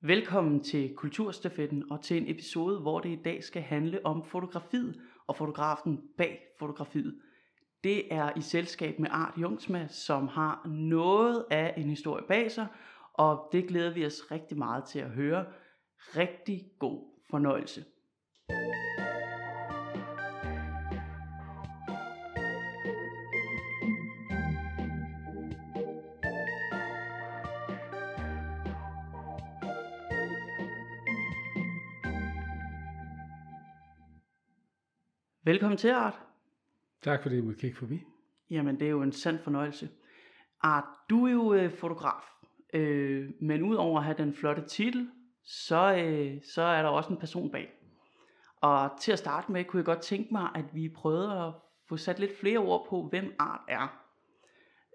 Velkommen til Kulturstafetten og til en episode, hvor det i dag skal handle om fotografiet og fotografen bag fotografiet. Det er i selskab med Art Jungsma, som har noget af en historie bag sig, og det glæder vi os rigtig meget til at høre. Rigtig god fornøjelse. Velkommen til, Art. Tak fordi du måtte kigge forbi. Jamen, det er jo en sand fornøjelse. Art, du er jo øh, fotograf, øh, men udover at have den flotte titel, så, øh, så er der også en person bag. Og til at starte med, kunne jeg godt tænke mig, at vi prøvede at få sat lidt flere ord på, hvem Art er.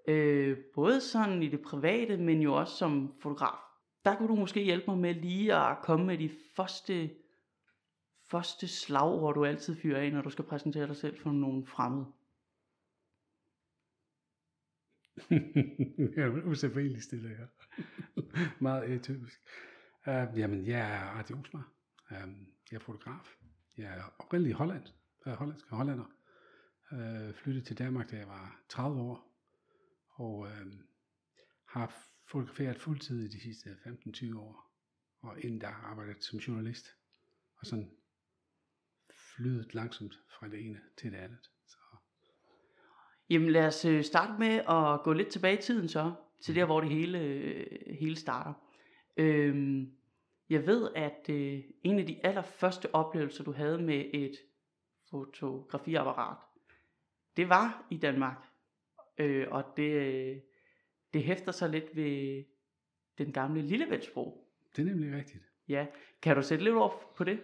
Øh, både sådan i det private, men jo også som fotograf. Der kunne du måske hjælpe mig med lige at komme med de første første slagord, du altid fyrer af, når du skal præsentere dig selv for nogen fremmed? jeg er usædvanligt stille her. Meget atypisk. Uh, jamen, jeg er Arti Osmar. Uh, øhm, jeg er fotograf. Jeg er oprindelig i Holland. Jeg er hollandsk hollander. Uh, øh, flyttede til Danmark, da jeg var 30 år. Og uh, har fotograferet fuldtid i de sidste 15-20 år. Og inden der arbejdet som journalist. Og sådan flydet langsomt fra det ene til det andet. Så. Jamen lad os øh, starte med at gå lidt tilbage i tiden så, til der hvor det hele, øh, hele starter. Øhm, jeg ved, at øh, en af de allerførste oplevelser, du havde med et fotografiapparat, det var i Danmark. Øh, og det, det hæfter sig lidt ved den gamle Lillevældsbro. Det er nemlig rigtigt. Ja. Kan du sætte lidt op på det?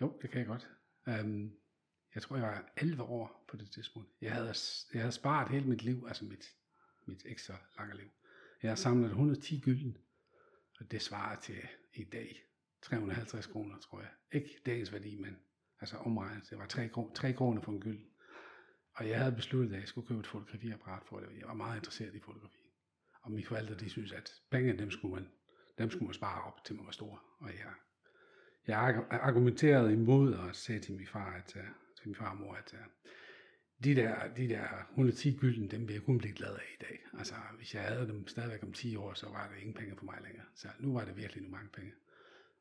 Jo, det kan jeg godt. Øhm, jeg tror, jeg var 11 år på det tidspunkt. Jeg havde, jeg havde sparet hele mit liv, altså mit, mit ekstra lange liv. Jeg har samlet 110 gylden, og det svarer til i dag 350 kroner, tror jeg. Ikke dagens værdi, men altså omregnet. Det var 3, 3 kroner for en gylden. Og jeg havde besluttet, at jeg skulle købe et fotografiapparat for det. Jeg var meget interesseret i fotografi. Og mine forældre, de synes, at pengene, dem skulle man, dem skulle man spare op, til man var stor. Og jeg jeg argumenterede imod at sagde til min far, at, øh, til min far og mor, at øh, de der, de der 110 gylden, dem vil jeg kun blive glad af i dag. Altså, hvis jeg havde dem stadigvæk om 10 år, så var der ingen penge for mig længere. Så nu var det virkelig nogle mange penge.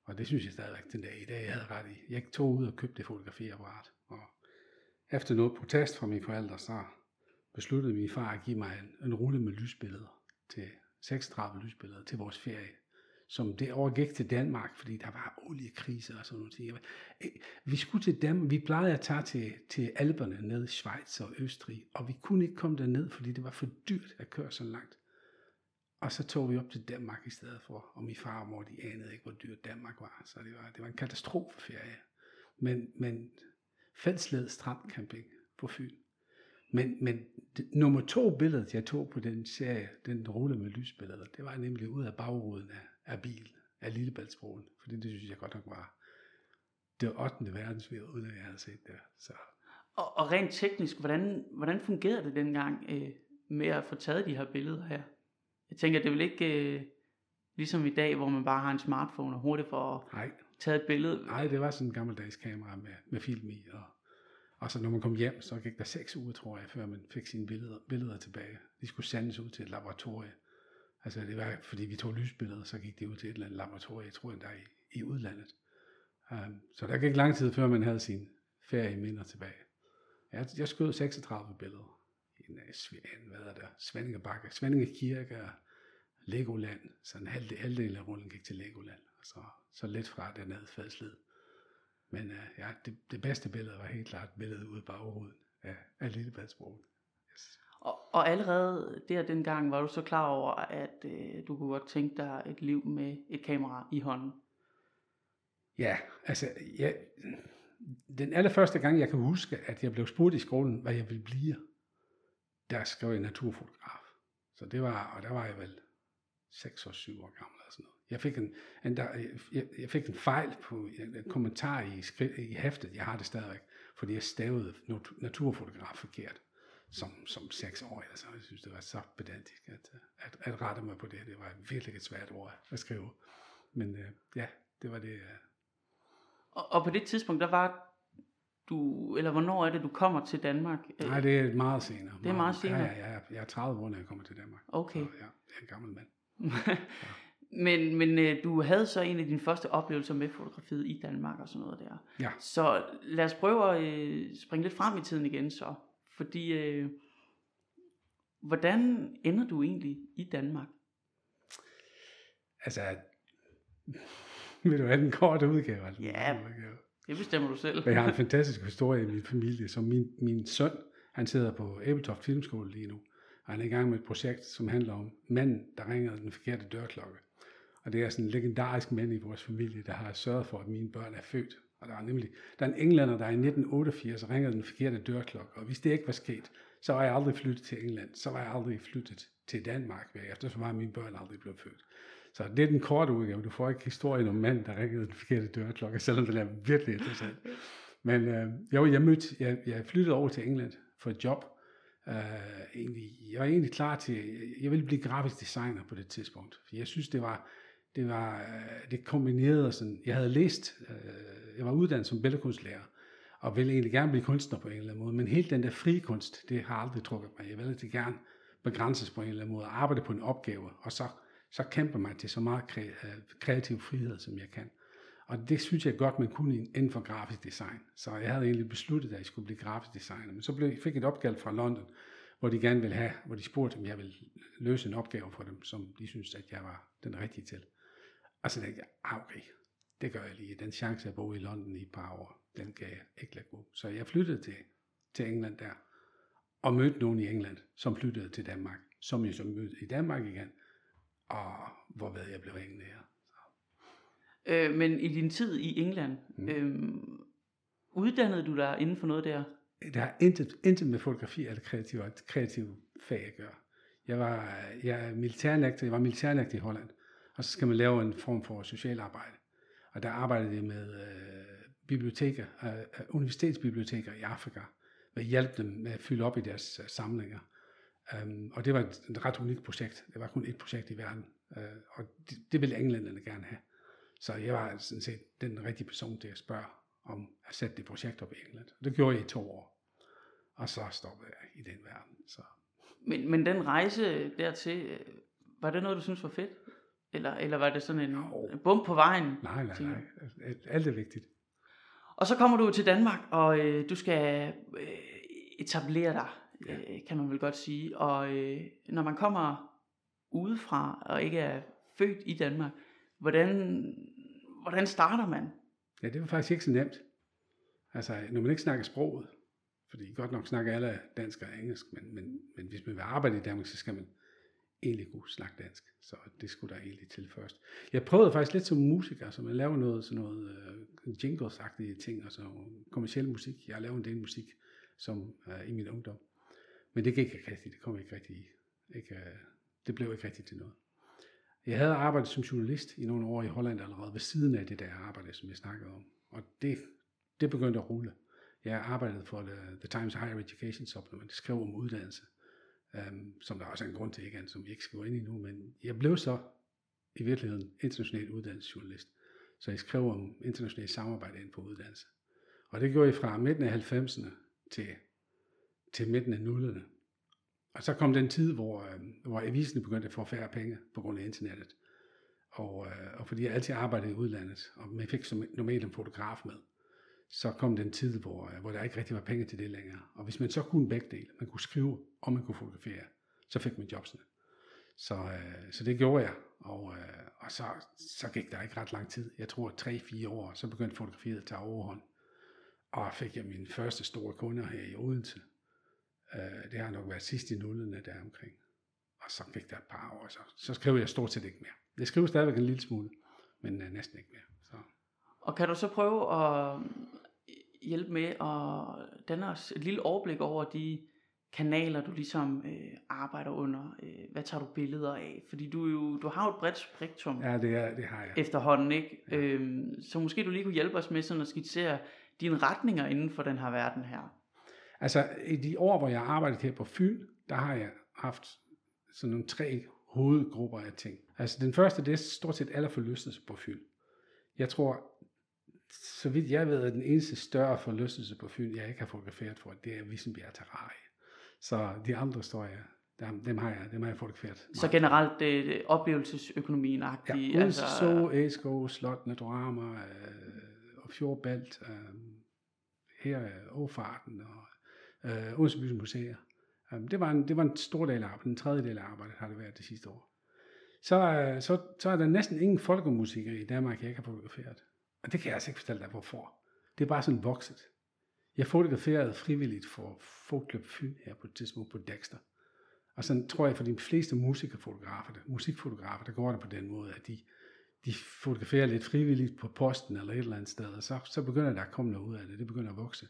Og det synes jeg stadigvæk den dag i dag, jeg havde ret i. Jeg tog ud og købte det fotografiapparat. Og efter noget protest fra mine forældre, så besluttede min far at give mig en, en rulle med lysbilleder til 36 lysbilleder til vores ferie som det overgik til Danmark, fordi der var oliekriser og sådan noget. ting. Vi skulle til Danmark, vi plejede at tage til, til Alperne ned i Schweiz og Østrig, og vi kunne ikke komme derned, fordi det var for dyrt at køre så langt. Og så tog vi op til Danmark i stedet for, og min far og mor, de anede ikke, hvor dyrt Danmark var, så det var, det var en katastrofeferie. Men, men Fældsled Strandcamping på Fyn. Men, men det, nummer to billede, jeg tog på den serie, den rulle med lysbilleder, det var nemlig ud af bagruden af, af bil, af Lillebæltsbroen, fordi det synes jeg godt nok var det 8. verdensved, uden at jeg havde set det. Så. Og, og rent teknisk, hvordan, hvordan fungerede det dengang øh, med at få taget de her billeder her? Jeg tænker, det vel ikke øh, ligesom i dag, hvor man bare har en smartphone og hurtigt får Nej. taget et billede? Nej, det var sådan en gammeldags kamera med, med film i, og, og så når man kom hjem, så gik der seks uger, tror jeg, før man fik sine billeder, billeder tilbage. De skulle sendes ud til et laboratorium Altså det var, fordi vi tog lysbilleder, så gik det ud til et eller andet laboratorium, jeg tror endda i, i udlandet. Um, så der gik lang tid, før man havde sin ferieminder tilbage. Jeg, jeg skød 36 billeder i en, øh, en hvad er der, Svendingebakke, Svendinge Kirke og Legoland. Så en halvdel, halvdel af rullen gik til Legoland, og så, så lidt fra dernede fadsled. Men uh, ja, det, det bedste billede var helt klart billedet ude i bagruden af, af Lillebadsbroen. Yes. Og, og allerede der dengang var du så klar over, at øh, du kunne godt tænke dig et liv med et kamera i hånden. Ja, altså, ja, den allerførste gang, jeg kan huske, at jeg blev spurgt i skolen, hvad jeg ville blive, der skrev jeg naturfotograf. Så det var, og der var jeg vel 6 og 7 år gammel eller sådan noget. Jeg fik en, en der, jeg, jeg fik en fejl på en kommentar i, i hæftet, jeg har det stadigvæk, fordi jeg stavede naturfotograf forkert som, som seks år, så jeg synes, det var så pedantisk at, at, at rette mig på det. Det var virkelig et svært ord at skrive. Men øh, ja, det var det. Øh. Og, og på det tidspunkt, der var du, eller hvornår er det, du kommer til Danmark? Nej, det er meget senere. Det er meget senere? Ja, ja, ja jeg er 30 år, når jeg kommer til Danmark. Okay. Så, ja, jeg er en gammel mand. men men øh, du havde så en af dine første oplevelser med fotografiet i Danmark og sådan noget der. Ja. Så lad os prøve at øh, springe lidt frem i tiden igen så. Fordi, øh, hvordan ender du egentlig i Danmark? Altså, vil du have den korte udgave? Altså, Ja, det bestemmer du selv. jeg har en fantastisk historie i min familie, som min, min søn, han sidder på Æbeltoft Filmskole lige nu, og han er i gang med et projekt, som handler om manden, der ringer den forkerte dørklokke. Og det er sådan en legendarisk mand i vores familie, der har sørget for, at mine børn er født. Og der er nemlig der er en englænder, der i 1988 ringede den forkerte dørklokke. Og hvis det ikke var sket, så var jeg aldrig flyttet til England. Så var jeg aldrig flyttet til Danmark efter så var mine børn aldrig blevet født. Så det er den korte udgave. Du får ikke historien om manden, der ringede den forkerte dørklokke, selvom den er virkelig interessant. Men øh, jo, jeg, mødte, jeg, jeg flyttede over til England for et job. Øh, egentlig, jeg var egentlig klar til, jeg ville blive grafisk designer på det tidspunkt. For jeg synes, det var, det var, øh, det kombinerede sådan, jeg havde læst, øh, jeg var uddannet som billedkunstlærer, og ville egentlig gerne blive kunstner på en eller anden måde, men helt den der frie kunst, det har aldrig trukket mig. Jeg ville altid gerne begrænses på en eller anden måde, arbejde på en opgave, og så så kæmper mig til så meget øh, kreativ frihed, som jeg kan. Og det synes jeg godt, man kunne inden for grafisk design. Så jeg havde egentlig besluttet, at jeg skulle blive grafisk designer. Men så blev, fik jeg et opgave fra London, hvor de gerne ville have, hvor de spurgte, om jeg ville løse en opgave for dem, som de synes, at jeg var den rigtige til. Og så tænkte jeg, ah, okay, det gør jeg lige. Den chance at bo i London i et par år, den kan jeg ikke lade gå. Så jeg flyttede til, til England der, og mødte nogen i England, som flyttede til Danmark, som jeg så mødte i Danmark igen, og hvor ved jeg blev hængende her. Øh, men i din tid i England, mm. øh, uddannede du dig inden for noget der? Det har intet, intet med fotografi eller kreativ, kreativ fag at gøre. Jeg var, jeg, militærnægter, jeg var militærnægter i Holland, og så skal man lave en form for socialarbejde. Og der arbejdede jeg med øh, biblioteker, øh, øh, universitetsbiblioteker i Afrika, med at hjælpe dem med at fylde op i deres øh, samlinger. Um, og det var et, et ret unikt projekt. Det var kun et projekt i verden. Uh, og det, det ville englænderne gerne have. Så jeg var sådan set den rigtige person til at spørge om at sætte det projekt op i England. Det gjorde jeg i to år. Og så stoppede jeg i den verden. Så. Men, men den rejse dertil, øh, var det noget, du synes var fedt? Eller, eller var det sådan en jo. bump på vejen? Nej, nej, nej. Alt er vigtigt. Og så kommer du til Danmark, og øh, du skal øh, etablere dig ja. øh, kan man vel godt sige. Og øh, når man kommer udefra og ikke er født i Danmark, hvordan, hvordan starter man? Ja, det var faktisk ikke så nemt. Altså, når man ikke snakker sproget, fordi godt nok snakker alle dansk og engelsk, men, men, men hvis man vil arbejde i Danmark, så skal man egentlig kunne snakke dansk. Så det skulle der egentlig til først. Jeg prøvede faktisk lidt som musiker, så man laver noget, sådan noget uh, jingles-agtige ting, altså og så kommersiel musik. Jeg lavede en del musik som uh, i min ungdom. Men det gik ikke rigtigt, det kom ikke rigtigt, ikke, uh, det blev ikke rigtigt til noget. Jeg havde arbejdet som journalist i nogle år i Holland allerede ved siden af det der arbejde, som jeg snakkede om. Og det, det begyndte at rulle. Jeg arbejdede for The, The Times Higher Education Supplement, skrev om uddannelse, øhm, som der også er en grund til, ikke, som vi ikke skal gå ind i nu, men jeg blev så i virkeligheden international uddannelsesjournalist. Så jeg skrev om internationalt samarbejde inden for uddannelse. Og det gjorde jeg fra midten af 90'erne til til midten af nullerne. Og så kom den tid, hvor, øh, hvor avisen begyndte at få færre penge på grund af internettet. Og, øh, og fordi jeg altid arbejdede i udlandet, og man fik som normalt en fotograf med, så kom den tid, hvor, øh, hvor der ikke rigtig var penge til det længere. Og hvis man så kunne begge dele, man kunne skrive, og man kunne fotografere, så fik man jobsene. Så, øh, så det gjorde jeg, og, øh, og så, så gik der ikke ret lang tid. Jeg tror 3-4 år, så begyndte fotografiet at tage overhånd. Og fik jeg mine første store kunder her i Odense, Øh, det har nok været sidst i nullerne der omkring. Og så gik der et par år, så, så skrev jeg stort set ikke mere. Jeg skriver stadigvæk en lille smule, men øh, næsten ikke mere. Så. Og kan du så prøve at hjælpe med at danne os et lille overblik over de kanaler, du ligesom øh, arbejder under? Øh, hvad tager du billeder af? Fordi du, jo, du har jo et bredt spektrum ja, det, er, det har jeg. efterhånden, ikke? Ja. Øhm, så måske du lige kunne hjælpe os med sådan at skitsere dine retninger inden for den her verden her. Altså i de år, hvor jeg arbejdede her på Fyn, der har jeg haft sådan nogle tre hovedgrupper af ting. Altså den første, det er stort set alle forlystelse på Fyn. Jeg tror, så vidt jeg ved, at den eneste større forlystelse på Fyn, jeg ikke har fotograferet for, det er Vissenbjerg Terrarie. Så de andre står jeg, dem, dem har jeg, dem har jeg fotograferet. Så generelt det, oplevelsesøkonomien agtigt Ja, altså, så Esko, Slot, Drama, øh, og Fjordbalt, øh, her er Åfarten og øh, Odense Museer. Um, det, var en, det var en stor del af arbejdet, en tredjedel af arbejdet har det været det sidste år. Så, øh, så, så er der næsten ingen folkemusikere i Danmark, jeg ikke har fotograferet. Og det kan jeg altså ikke fortælle dig, hvorfor. Det er bare sådan vokset. Jeg fotograferede frivilligt for Folklub Fyn her på et tidspunkt på Dexter. Og sådan tror jeg, for de fleste musikerfotografer, musikfotografer, der går det på den måde, at de, de fotograferer lidt frivilligt på posten eller et eller andet sted, og så, så begynder der at komme noget ud af det. Det begynder at vokse.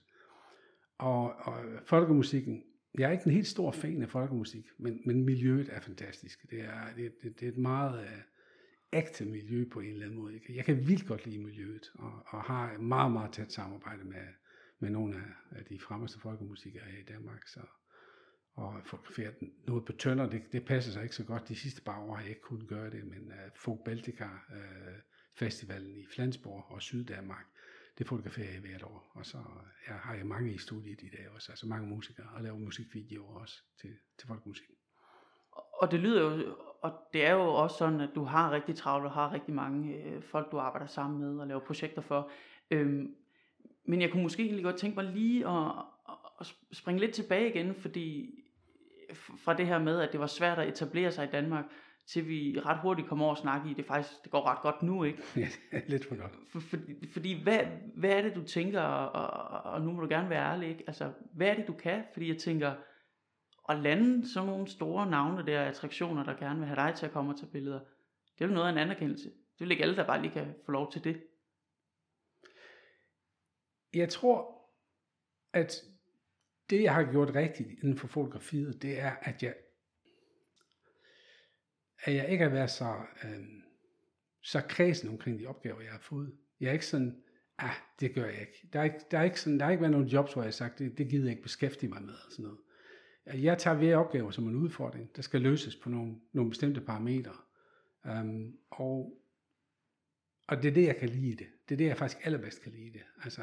Og, og folkemusikken, jeg er ikke en helt stor fan af folkemusik, men, men miljøet er fantastisk. Det er, det, det, det er et meget uh, ægte miljø på en eller anden måde. Jeg kan, vildt godt lide miljøet, og, og har meget, meget tæt samarbejde med, med nogle af, af de fremmeste folkemusikere i Danmark. Så, og fotograferet noget på tønder, det, det passer sig ikke så godt. De sidste par år har jeg ikke kunnet gøre det, men uh, Folk Baltica uh, Festivalen i Flensborg og Syddanmark, det fotograferer jeg hvert år. Og så øh, jeg har jeg mange i studiet i dag også, altså mange musikere, og laver musikvideoer også til, til folkemusik. Og det lyder jo, og det er jo også sådan, at du har rigtig travlt og har rigtig mange øh, folk, du arbejder sammen med og laver projekter for. Øhm, men jeg kunne måske egentlig godt tænke mig lige at, at springe lidt tilbage igen, fordi fra det her med, at det var svært at etablere sig i Danmark, til vi ret hurtigt kommer over og snakke i, det faktisk det går ret godt nu, ikke? Ja, lidt for godt. For, for, fordi hvad, hvad er det, du tænker, og, og nu må du gerne være ærlig, ikke? Altså, hvad er det, du kan? Fordi jeg tænker, at lande sådan nogle store navne der, attraktioner, der gerne vil have dig til at komme og tage billeder, det er jo noget af en anerkendelse. Det vil ikke alle, der bare lige kan få lov til det. Jeg tror, at det, jeg har gjort rigtigt inden for fotografiet, det er, at jeg, at jeg ikke har været så, øh, så kredsen omkring de opgaver, jeg har fået. Jeg er ikke sådan, ah, det gør jeg ikke. Der er ikke, der er ikke, sådan, der er ikke været nogen jobs, hvor jeg har sagt, det, det gider jeg ikke beskæftige mig med. Og sådan noget. Jeg tager hver opgave som en udfordring, der skal løses på nogle, nogle bestemte parametre. Um, og, og det er det, jeg kan lide det. Det er det, jeg faktisk allerbedst kan lide det. Altså,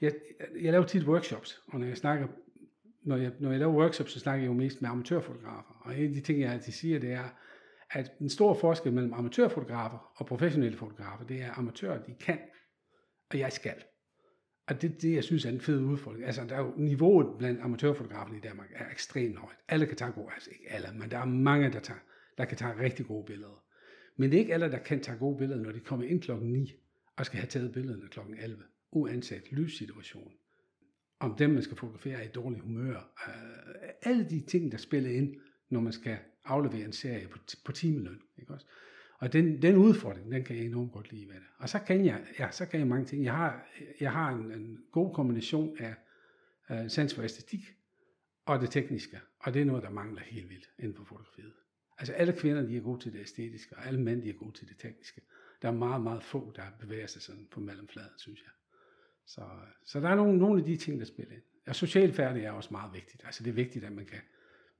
jeg, jeg laver tit workshops, og når jeg snakker når jeg, når jeg laver workshops, så snakker jeg jo mest med amatørfotografer. Og en af de ting, jeg altid siger, det er, at en stor forskel mellem amatørfotografer og professionelle fotografer, det er, at amatører, de kan, og jeg skal. Og det det, jeg synes er en fed udfordring. Altså, der er jo niveauet blandt amatørfotograferne i Danmark er ekstremt højt. Alle kan tage gode, altså ikke alle, men der er mange, der, tager, der kan tage rigtig gode billeder. Men det er ikke alle, der kan tage gode billeder, når de kommer ind klokken 9 og skal have taget billederne klokken 11, uanset lyssituation om dem, man skal fotografere, er i dårlig humør. Øh, alle de ting, der spiller ind, når man skal aflevere en serie på, på timeløn. Ikke også? Og den, den udfordring, den kan jeg enormt godt lide ved det. Og så kan jeg, ja, så kan jeg mange ting. Jeg har, jeg har en, en god kombination af uh, sans for æstetik og det tekniske. Og det er noget, der mangler helt vildt inden for fotografiet. Altså alle kvinder, de er gode til det æstetiske, og alle mænd, de er gode til det tekniske. Der er meget, meget få, der bevæger sig sådan på mellemfladen, synes jeg. Så, så der er nogle, nogle af de ting, der spiller ind. Og socialt færdig er også meget vigtigt. Altså det er vigtigt, at man kan,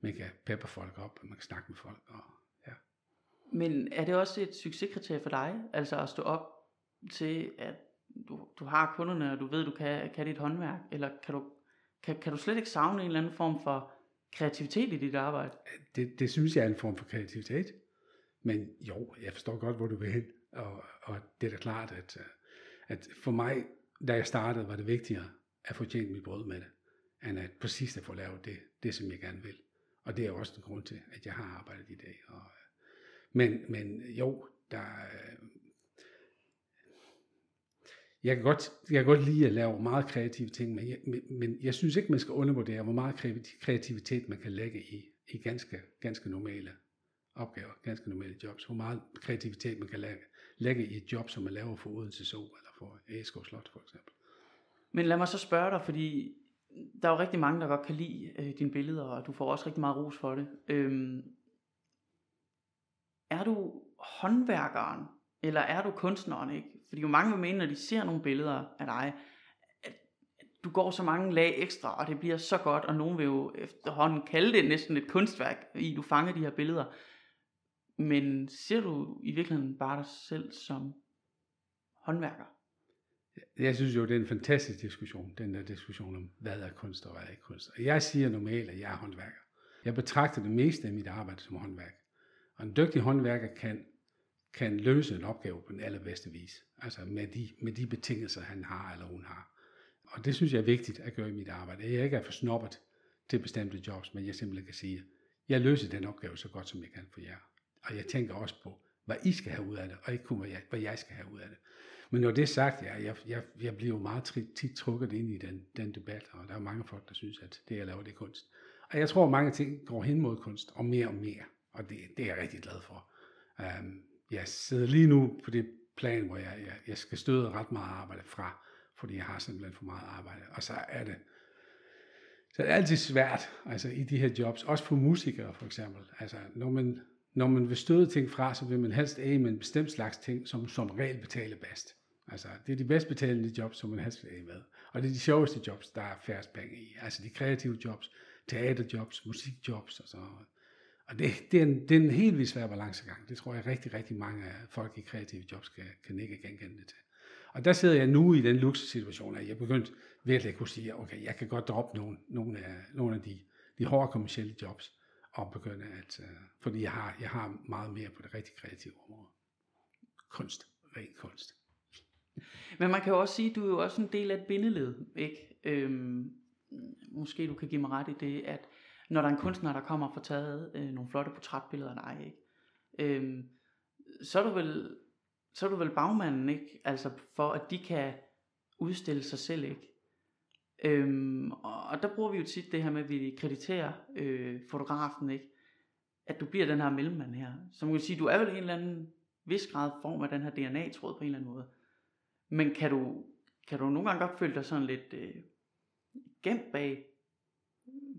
man kan peppe folk op, og man kan snakke med folk. Og. Men er det også et succeskriterie for dig, altså at stå op til, at du, du har kunderne, og du ved, du kan, kan dit håndværk, eller kan du, kan, kan du slet ikke savne en eller anden form for kreativitet i dit arbejde? Det, det synes jeg er en form for kreativitet. Men jo, jeg forstår godt, hvor du vil hen. Og, og det er da klart, at, at for mig da jeg startede, var det vigtigere at få tjent mit brød med det, end at præcis at få lavet det, det som jeg gerne vil. Og det er også en grund til, at jeg har arbejdet i dag. Og, men, men jo, der, øh, jeg kan, godt, jeg kan godt lide at lave meget kreative ting, men jeg, men, men jeg synes ikke, man skal undervurdere, hvor meget kreativitet man kan lægge i, i ganske, ganske normale opgaver, ganske normale jobs. Hvor meget kreativitet man kan lægge, lægge i et job, som man laver for Odense Zoo eller for Æskov Slot for eksempel. Men lad mig så spørge dig, fordi der er jo rigtig mange, der godt kan lide øh, dine billeder, og du får også rigtig meget ros for det. Øhm, er du håndværkeren, eller er du kunstneren, ikke? Fordi jo mange vil mene, når de ser nogle billeder af dig, at du går så mange lag ekstra, og det bliver så godt, og nogen vil jo efterhånden kalde det næsten et kunstværk, i du fanger de her billeder. Men ser du i virkeligheden bare dig selv som håndværker? Jeg synes jo, det er en fantastisk diskussion, den der diskussion om, hvad er kunst og hvad er ikke kunst. Og jeg siger normalt, at jeg er håndværker. Jeg betragter det meste af mit arbejde som håndværk. Og en dygtig håndværker kan, kan løse en opgave på den allerbedste vis. Altså med de, med de betingelser, han har eller hun har. Og det synes jeg er vigtigt at gøre i mit arbejde. Jeg ikke er for snobbet til bestemte jobs, men jeg simpelthen kan sige, jeg løser den opgave så godt, som jeg kan for jer. Og jeg tænker også på, hvad I skal have ud af det, og ikke kun, hvad jeg, hvad jeg skal have ud af det. Men når det er sagt, ja, jeg, jeg, jeg bliver jo meget tit trukket ind i den, den debat, og der er mange folk, der synes, at det, jeg laver, det er kunst. Og jeg tror, at mange ting går hen mod kunst, og mere og mere, og det, det er jeg rigtig glad for. Um, jeg sidder lige nu på det plan, hvor jeg, jeg, jeg skal støde ret meget arbejde fra, fordi jeg har simpelthen for meget arbejde. Og så er det, så er det altid svært, altså i de her jobs, også for musikere for eksempel. Altså når man, når man vil støde ting fra, så vil man helst af med en bestemt slags ting, som som regel betaler bedst. Altså, det er de bedst betalende jobs, som man helst vil af med. Og det er de sjoveste jobs, der er færrest penge i. Altså de kreative jobs, teaterjobs, musikjobs og så og det, det, er en, det er en helt vildt svær balancegang. Det tror jeg rigtig, rigtig mange af folk i kreative jobs kan, kan ikke genkende det til. Og der sidder jeg nu i den luksussituation, at jeg begyndt virkelig at kunne sige, okay, jeg kan godt droppe nogle, nogle af, nogle af de, de hårde kommersielle jobs, og begynde at, uh, fordi jeg har, jeg har meget mere på det rigtig kreative område. Kunst, ren kunst. Men man kan jo også sige, at du er jo også en del af et bindeled, ikke? Øhm, måske du kan give mig ret i det, at når der er en kunstner, der kommer og får taget øh, nogle flotte portrætbilleder af dig, ikke? Øhm, så er du vel så er du vel bagmanden, ikke? Altså for at de kan udstille sig selv, ikke? Øhm, og der bruger vi jo tit det her med, at vi krediterer øh, fotografen, ikke? At du bliver den her mellemmand her. Så man kan sige, du er vel en eller anden vis grad form af den her DNA-tråd på en eller anden måde. Men kan du, kan du nogle gange godt føle dig sådan lidt øh, gemt bag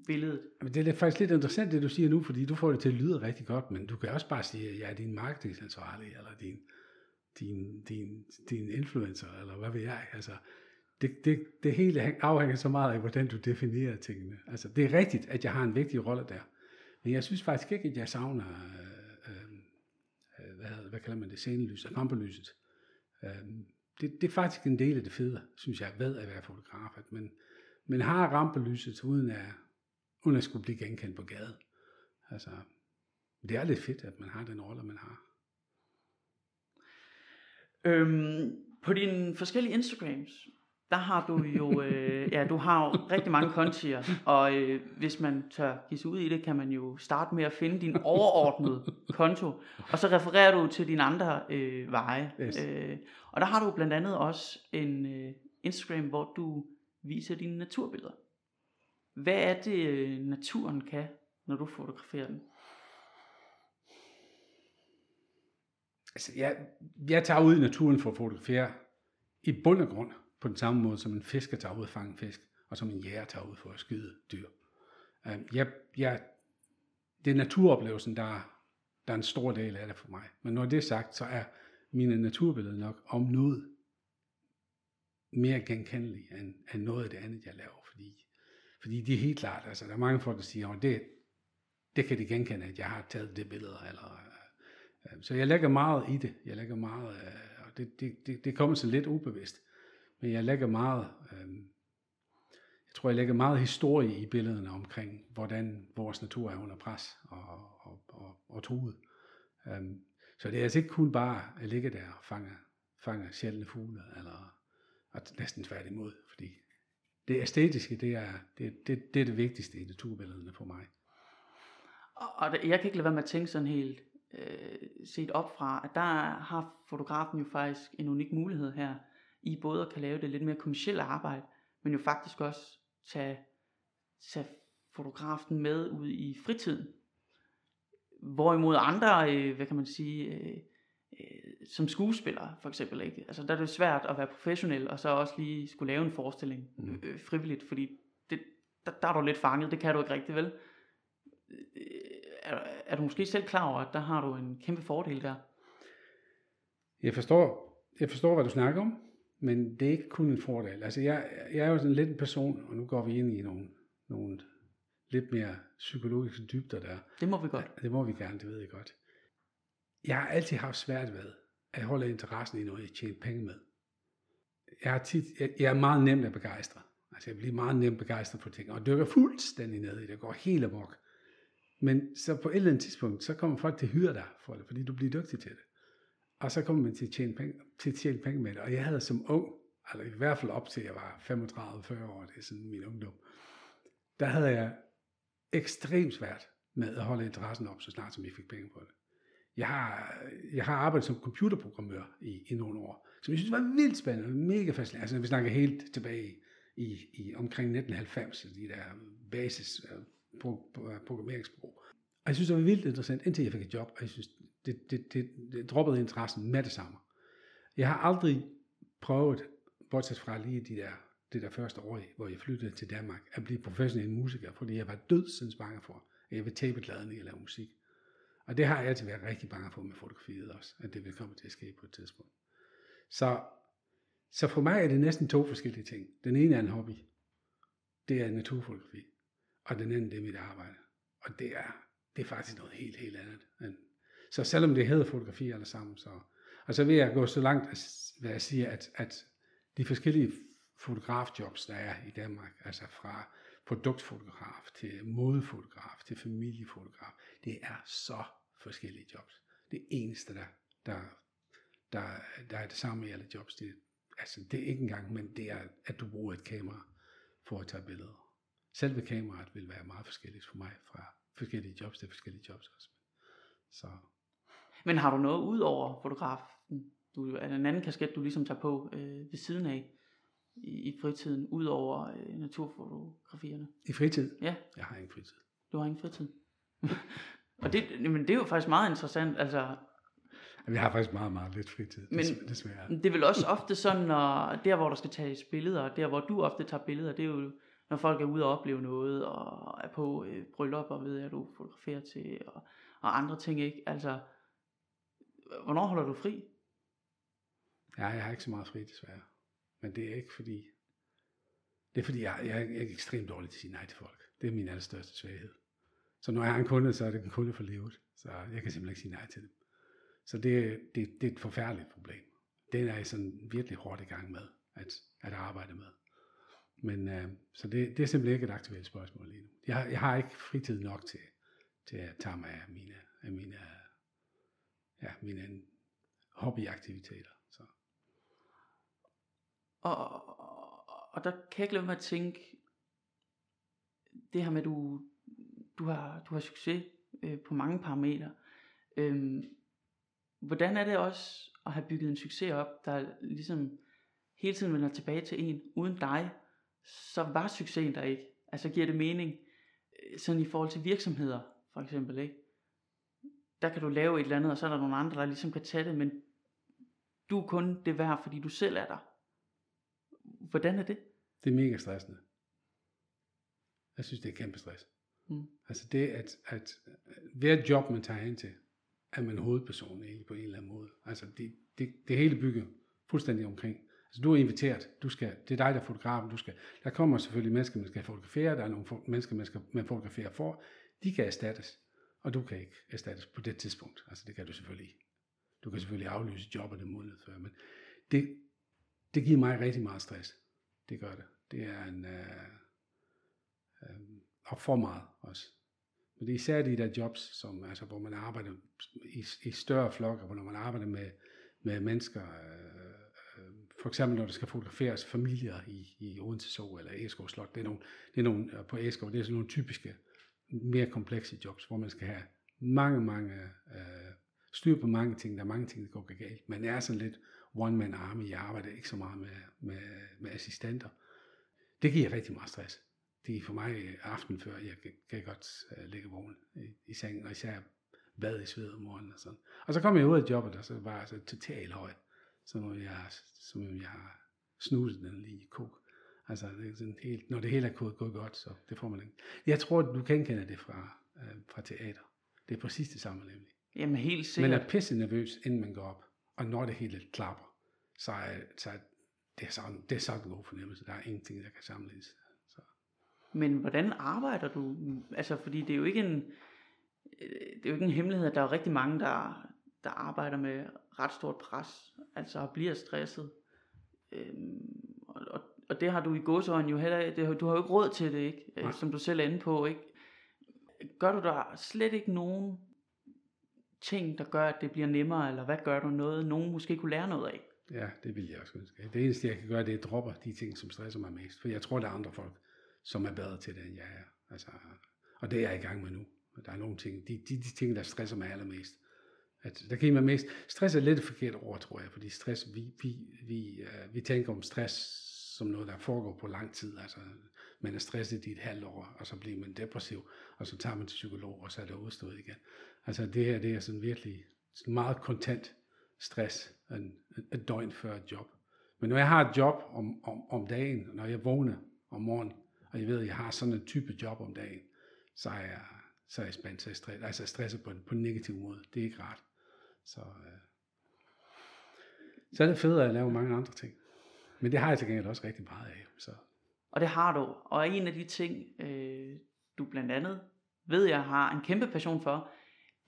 billedet? Men det er faktisk lidt interessant, det du siger nu, fordi du får det til at lyde rigtig godt, men du kan også bare sige, at jeg er din marketingansvarlig, eller din, din, din, din influencer, eller hvad ved jeg. Altså, det, det, det hele afhænger så meget af, hvordan du definerer tingene. Altså, det er rigtigt, at jeg har en vigtig rolle der. Men jeg synes faktisk ikke, at jeg savner, øh, øh, øh hvad, hvad kalder man det, scenelyset, rampelyset. Øh, det, det er faktisk en del af det fede, synes jeg, ved at være fotograf, at man, man har rampelyset, uden at, uden at skulle blive genkendt på gaden. Altså, det er lidt fedt, at man har den rolle, man har. Øhm, på dine forskellige Instagrams, der har du jo, øh, ja, du har jo rigtig mange kontier, og øh, hvis man tør give sig ud i det, kan man jo starte med at finde din overordnede konto, og så refererer du til dine andre øh, veje. Yes. Øh, og der har du blandt andet også en øh, Instagram, hvor du viser dine naturbilleder. Hvad er det, øh, naturen kan, når du fotograferer den? Altså, jeg, jeg tager ud i naturen for at fotografere i bund og grund på den samme måde, som en fisker tager ud at fange fisk, og som en jæger tager ud for at skyde dyr. Øhm, jeg, jeg, det er naturoplevelsen, der, der er en stor del af det for mig. Men når det er sagt, så er mine naturbilleder nok om noget mere genkendelige end, end noget af det andet, jeg laver. Fordi, fordi det er helt klart, altså der er mange folk, der siger, at det, det kan de genkende, at jeg har taget det billede, eller øh, øh, så jeg lægger meget i det. Jeg lægger meget, øh, og det, det, det, det kommer så lidt ubevidst. Men jeg lægger meget, øh, jeg tror, jeg lægger meget historie i billederne omkring, hvordan vores natur er under pres og, og, og, og truet. Um, så det er altså ikke kun bare at ligge der og fange, fange sjældne fugle, eller at næsten tværtimod, fordi det æstetiske, det er det, det, det, er det vigtigste i naturbillederne for mig. Og det, jeg kan ikke lade være med at tænke sådan helt, øh, set op fra, at der har fotografen jo faktisk en unik mulighed her, i både at kan lave det lidt mere kommersielle arbejde, men jo faktisk også tage, tage fotografen med ud i fritiden. Hvorimod andre, øh, hvad kan man sige, øh, som skuespiller for eksempel, ikke? Altså der er det svært at være professionel, og så også lige skulle lave en forestilling mm. øh, frivilligt, fordi det, der, der er du lidt fanget, det kan du ikke rigtig, vel? er, er du måske selv klar over, at der har du en kæmpe fordel der? Jeg forstår, jeg forstår, hvad du snakker om, men det er ikke kun en fordel. Altså, jeg, jeg er jo sådan lidt en person, og nu går vi ind i nogle, nogle lidt mere psykologiske dybder der. Det må vi godt. Ja, det må vi gerne, det ved jeg godt jeg har altid haft svært ved at holde interessen i noget, jeg tjener penge med. Jeg, er, tit, jeg, jeg er meget nemt at begejstre. Altså jeg bliver meget nemt begejstret for ting, og dykker fuldstændig ned i det, går helt amok. Men så på et eller andet tidspunkt, så kommer folk til at hyre dig for det, fordi du bliver dygtig til det. Og så kommer man til at tjene penge, til at tjene penge med det. Og jeg havde som ung, altså i hvert fald op til jeg var 35-40 år, det er sådan min ungdom, der havde jeg ekstremt svært med at holde interessen op, så snart som jeg fik penge på det. Jeg har, jeg har arbejdet som computerprogrammør i, i nogle år, som jeg synes var vildt spændende, mega fascinerende. Altså, vi snakker helt tilbage i, i omkring 1990, de der basis uh, pro, pro, øh, programmeringssprog. Og jeg synes, det var vildt interessant, indtil jeg fik et job, og jeg synes, det, det, det, det droppede interessen med det samme. Jeg har aldrig prøvet, bortset fra lige de der, det der første år, hvor jeg flyttede til Danmark, at blive professionel musiker, fordi jeg var dødsens bange for, at jeg ville tabe glæden i at lave musik. Og det har jeg altid været rigtig bange for med fotografiet også, at det vil komme til at ske på et tidspunkt. Så, så for mig er det næsten to forskellige ting. Den ene er en hobby. Det er naturfotografi. Og den anden, det er mit arbejde. Og det er, det er faktisk noget helt, helt andet. Så selvom det hedder fotografi alle sammen, så, og så vil jeg gå så langt, at jeg siger, at, at de forskellige fotografjobs, der er i Danmark, altså fra produktfotograf til modefotograf til familiefotograf, det er så forskellige jobs. Det eneste, der, der, der, der er det samme i alle jobs, det, altså det er ikke engang, men det er, at du bruger et kamera for at tage billeder. Selve kameraet vil være meget forskelligt for mig fra forskellige jobs til forskellige jobs også. Så. Men har du noget ud over fotografen? Du, er en anden kasket, du ligesom tager på øh, ved siden af i, i fritiden, ud over øh, naturfotografierne? I fritid? Ja. Jeg har ingen fritid. Du har ingen fritid? Og det, men det er jo faktisk meget interessant, altså... Vi har faktisk meget, meget lidt fritid, men, desværre. Det er vel også ofte sådan, når der hvor der skal tages billeder, der hvor du ofte tager billeder, det er jo når folk er ude og opleve noget, og er på øh, bryllup, og ved at du fotograferer til, og, og andre ting, ikke? Altså, hvornår holder du fri? Ja, jeg har ikke så meget fri, desværre. Men det er ikke fordi, det er fordi, jeg, jeg er ekstremt dårlig til at sige nej til folk. Det er min allerstørste svaghed. Så når jeg har en kunde, så er det en kunde for livet. Så jeg kan simpelthen ikke sige nej til dem. Så det, det, det er et forfærdeligt problem. Det er jeg sådan virkelig hårdt i gang med at, at arbejde med. Men øh, så det, det er simpelthen ikke et aktuelt spørgsmål lige nu. Jeg, jeg har ikke fritid nok til, til at tage mig af mine, af mine, ja, mine hobbyaktiviteter. Så. Og, og der kan jeg ikke lade mig at tænke, det her med, at du, du har, du har succes øh, på mange parametre. Øhm, hvordan er det også at have bygget en succes op, der ligesom hele tiden vender tilbage til en uden dig, så var succesen der ikke. Altså giver det mening, øh, sådan i forhold til virksomheder, for eksempel, ikke? Der kan du lave et eller andet, og så er der nogle andre, der ligesom kan tage det, men du er kun det værd, fordi du selv er der. Hvordan er det? Det er mega stressende. Jeg synes, det er kæmpe stress. Mm. Altså det, at, at øh, hver job, man tager hen til, er man hovedperson egentlig på en eller anden måde. Altså det, det, det hele bygger fuldstændig omkring. Altså du er inviteret, du skal, det er dig, der er fotografen, du skal, der kommer selvfølgelig mennesker, man skal fotografere, der er nogle mennesker, man skal man fotografere for, de kan erstattes, og du kan ikke erstattes på det tidspunkt. Altså det kan du selvfølgelig. Du kan selvfølgelig aflyse jobbet det måned før, men det, det giver mig rigtig meget stress. Det gør det. Det er en, øh, øh, og for meget også. Men det er især de der jobs, som, altså, hvor man arbejder i, i større flokker, hvor man arbejder med, med mennesker, øh, øh, for eksempel når der skal fotograferes familier i, i Odense Zoo eller Eskov Slot, det er nogle, det er nogle på Eskov, det er sådan nogle typiske, mere komplekse jobs, hvor man skal have mange, mange, øh, styr på mange ting, der er mange ting, der går galt. Man er sådan lidt one-man army, jeg arbejder ikke så meget med, med, med assistenter. Det giver rigtig meget stress det er for mig aften før, jeg kan, kan godt uh, ligge vågen i, i sengen, og især bad i sved om morgenen og sådan. Og så kom jeg ud af jobbet, og så var jeg så totalt høj, som jeg, som jeg har snuset den lige i kok. Altså, det er sådan helt, når det hele er gået, gået godt, så det får man ikke. Jeg tror, du kan kende det fra, uh, fra teater. Det er præcis det samme nemlig. Jamen helt sikkert. Man er pisse nervøs, inden man går op. Og når det hele klapper, så er, så er det, er sådan, det er sådan en god fornemmelse. Der er ingenting, der kan sammenlignes. Men hvordan arbejder du? Altså, fordi det er jo ikke en, øh, det er jo ikke en hemmelighed, at der er rigtig mange, der, der arbejder med ret stort pres, altså bliver stresset. Øhm, og, og, og det har du i godsøjne jo heller det, du har jo ikke råd til det, ikke? Øh, Nej. som du selv er inde på, ikke? Gør du der slet ikke nogen ting, der gør, at det bliver nemmere, eller hvad gør du noget, nogen måske kunne lære noget af? Ja, det vil jeg også ønske. Det eneste, jeg kan gøre, det er at droppe de ting, som stresser mig mest. For jeg tror, der er andre folk, som er bedre til det, end jeg er. Altså, og det er jeg i gang med nu. Der er nogle ting, de, de, de ting, der stresser mig allermest. At, der kan mig mest. Stress er lidt et forkert ord, tror jeg, fordi stress, vi, vi, vi, uh, vi tænker om stress som noget, der foregår på lang tid. Altså, man er stresset i et halvt år, og så bliver man depressiv, og så tager man til psykolog, og så er det udstået igen. Altså det her, det er sådan virkelig sådan meget kontant stress, en, et døgn før et job. Men når jeg har et job om, om, om dagen, når jeg vågner om morgenen, og jeg ved, at jeg har sådan en type job om dagen, så er jeg, så er jeg spændt, så er jeg stress, altså stresset på en, på en negativ måde. Det er ikke rart. Så, øh, så er det federe at lave mange andre ting. Men det har jeg til gengæld også rigtig meget af. Så Og det har du. Og en af de ting, øh, du blandt andet ved, jeg har en kæmpe passion for,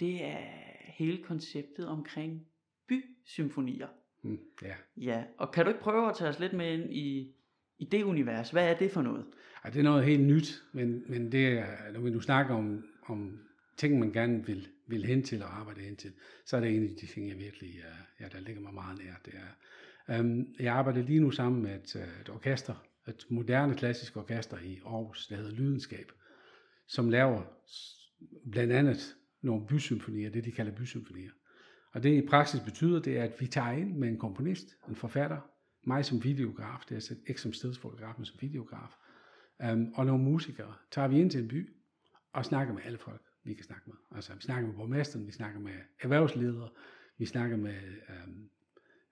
det er hele konceptet omkring bysymfonier. mm, ja. Ja, og kan du ikke prøve at tage os lidt med ind i, i det univers? Hvad er det for noget? Ja, det er noget helt nyt, men, men det er, når vi nu snakker om, om ting, man gerne vil, vil hen til og arbejde hen til, så er det en af de ting, jeg virkelig, øh, ja, der ligger mig meget nær. Det er, um, jeg arbejder lige nu sammen med et, øh, et orkester, et moderne klassisk orkester i Aarhus, der hedder Lydenskab, som laver blandt andet nogle bysymfonier, det de kalder bysymfonier. Og det i praksis betyder, det er, at vi tager ind med en komponist, en forfatter, mig som videograf, det er altså ikke som stedsfotograf, men som videograf, um, og nogle musikere, tager vi ind til en by og snakker med alle folk, vi kan snakke med. Altså, vi snakker med borgmesteren, vi snakker med erhvervsledere, vi snakker med, um,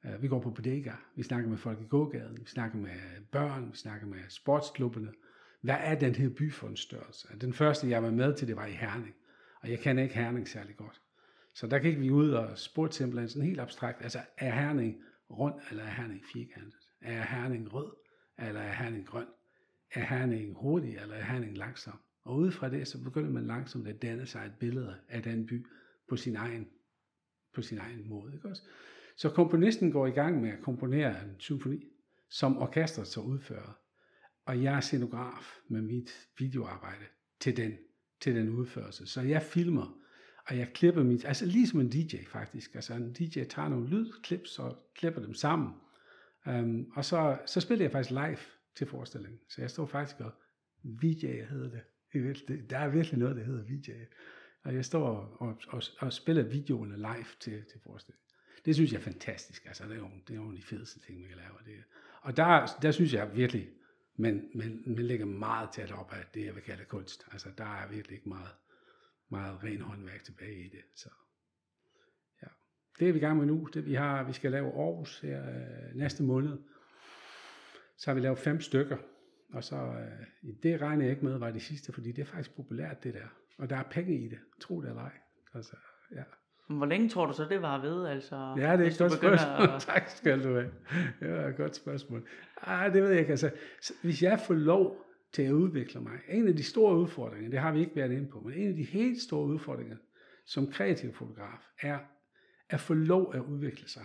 uh, vi går på bodega, vi snakker med folk i gågaden, vi snakker med børn, vi snakker med sportsklubberne. Hvad er den her by for en størrelse? Den første, jeg var med til, det var i Herning, og jeg kender ikke Herning særlig godt. Så der gik vi ud og spurgte simpelthen sådan helt abstrakt, altså er Herning rund, eller er Herning firkantet? Er Herning rød, eller er Herning grøn? Er Herning hurtig, eller er Herning langsom? Og ud fra det, så begynder man langsomt at danne sig et billede af den by på sin egen, på sin egen måde. Ikke også? Så komponisten går i gang med at komponere en symfoni, som orkestret så udfører. Og jeg er scenograf med mit videoarbejde til den, til den udførelse. Så jeg filmer, og jeg klipper mit, altså ligesom en DJ faktisk. Altså en DJ tager nogle lydklips og klipper dem sammen. Um, og så, så spiller jeg faktisk live til forestillingen. Så jeg står faktisk og VJ hedder det. Det Der er virkelig noget, der hedder VJ. Og jeg står og, og, og spiller videoerne live til, til forestillingen. Det synes jeg er fantastisk. Altså, det er jo det er jo en de fedeste ting, man kan lave. Det, og der, der synes jeg virkelig, men, men, man lægger meget tæt op af det, jeg vil kalde kunst. Altså, der er virkelig ikke meget, meget ren håndværk tilbage i det. Så, ja. Det er vi i gang med nu. Det, vi, har, vi skal lave Aarhus her øh, næste måned. Så har vi lavet fem stykker. Og så, øh, det regner jeg ikke med, var det sidste, fordi det er faktisk populært, det der. Og der er penge i det, tro det eller ej. Altså, ja. Men Hvor længe tror du så, det var ved? Altså, Ja, det er et godt spørgsmål. at- tak skal du have. Det var et godt spørgsmål. Ah, det ved jeg ikke. Altså, hvis jeg får lov til at udvikle mig, en af de store udfordringer, det har vi ikke været inde på, men en af de helt store udfordringer som kreativ fotograf, er at få lov at udvikle sig.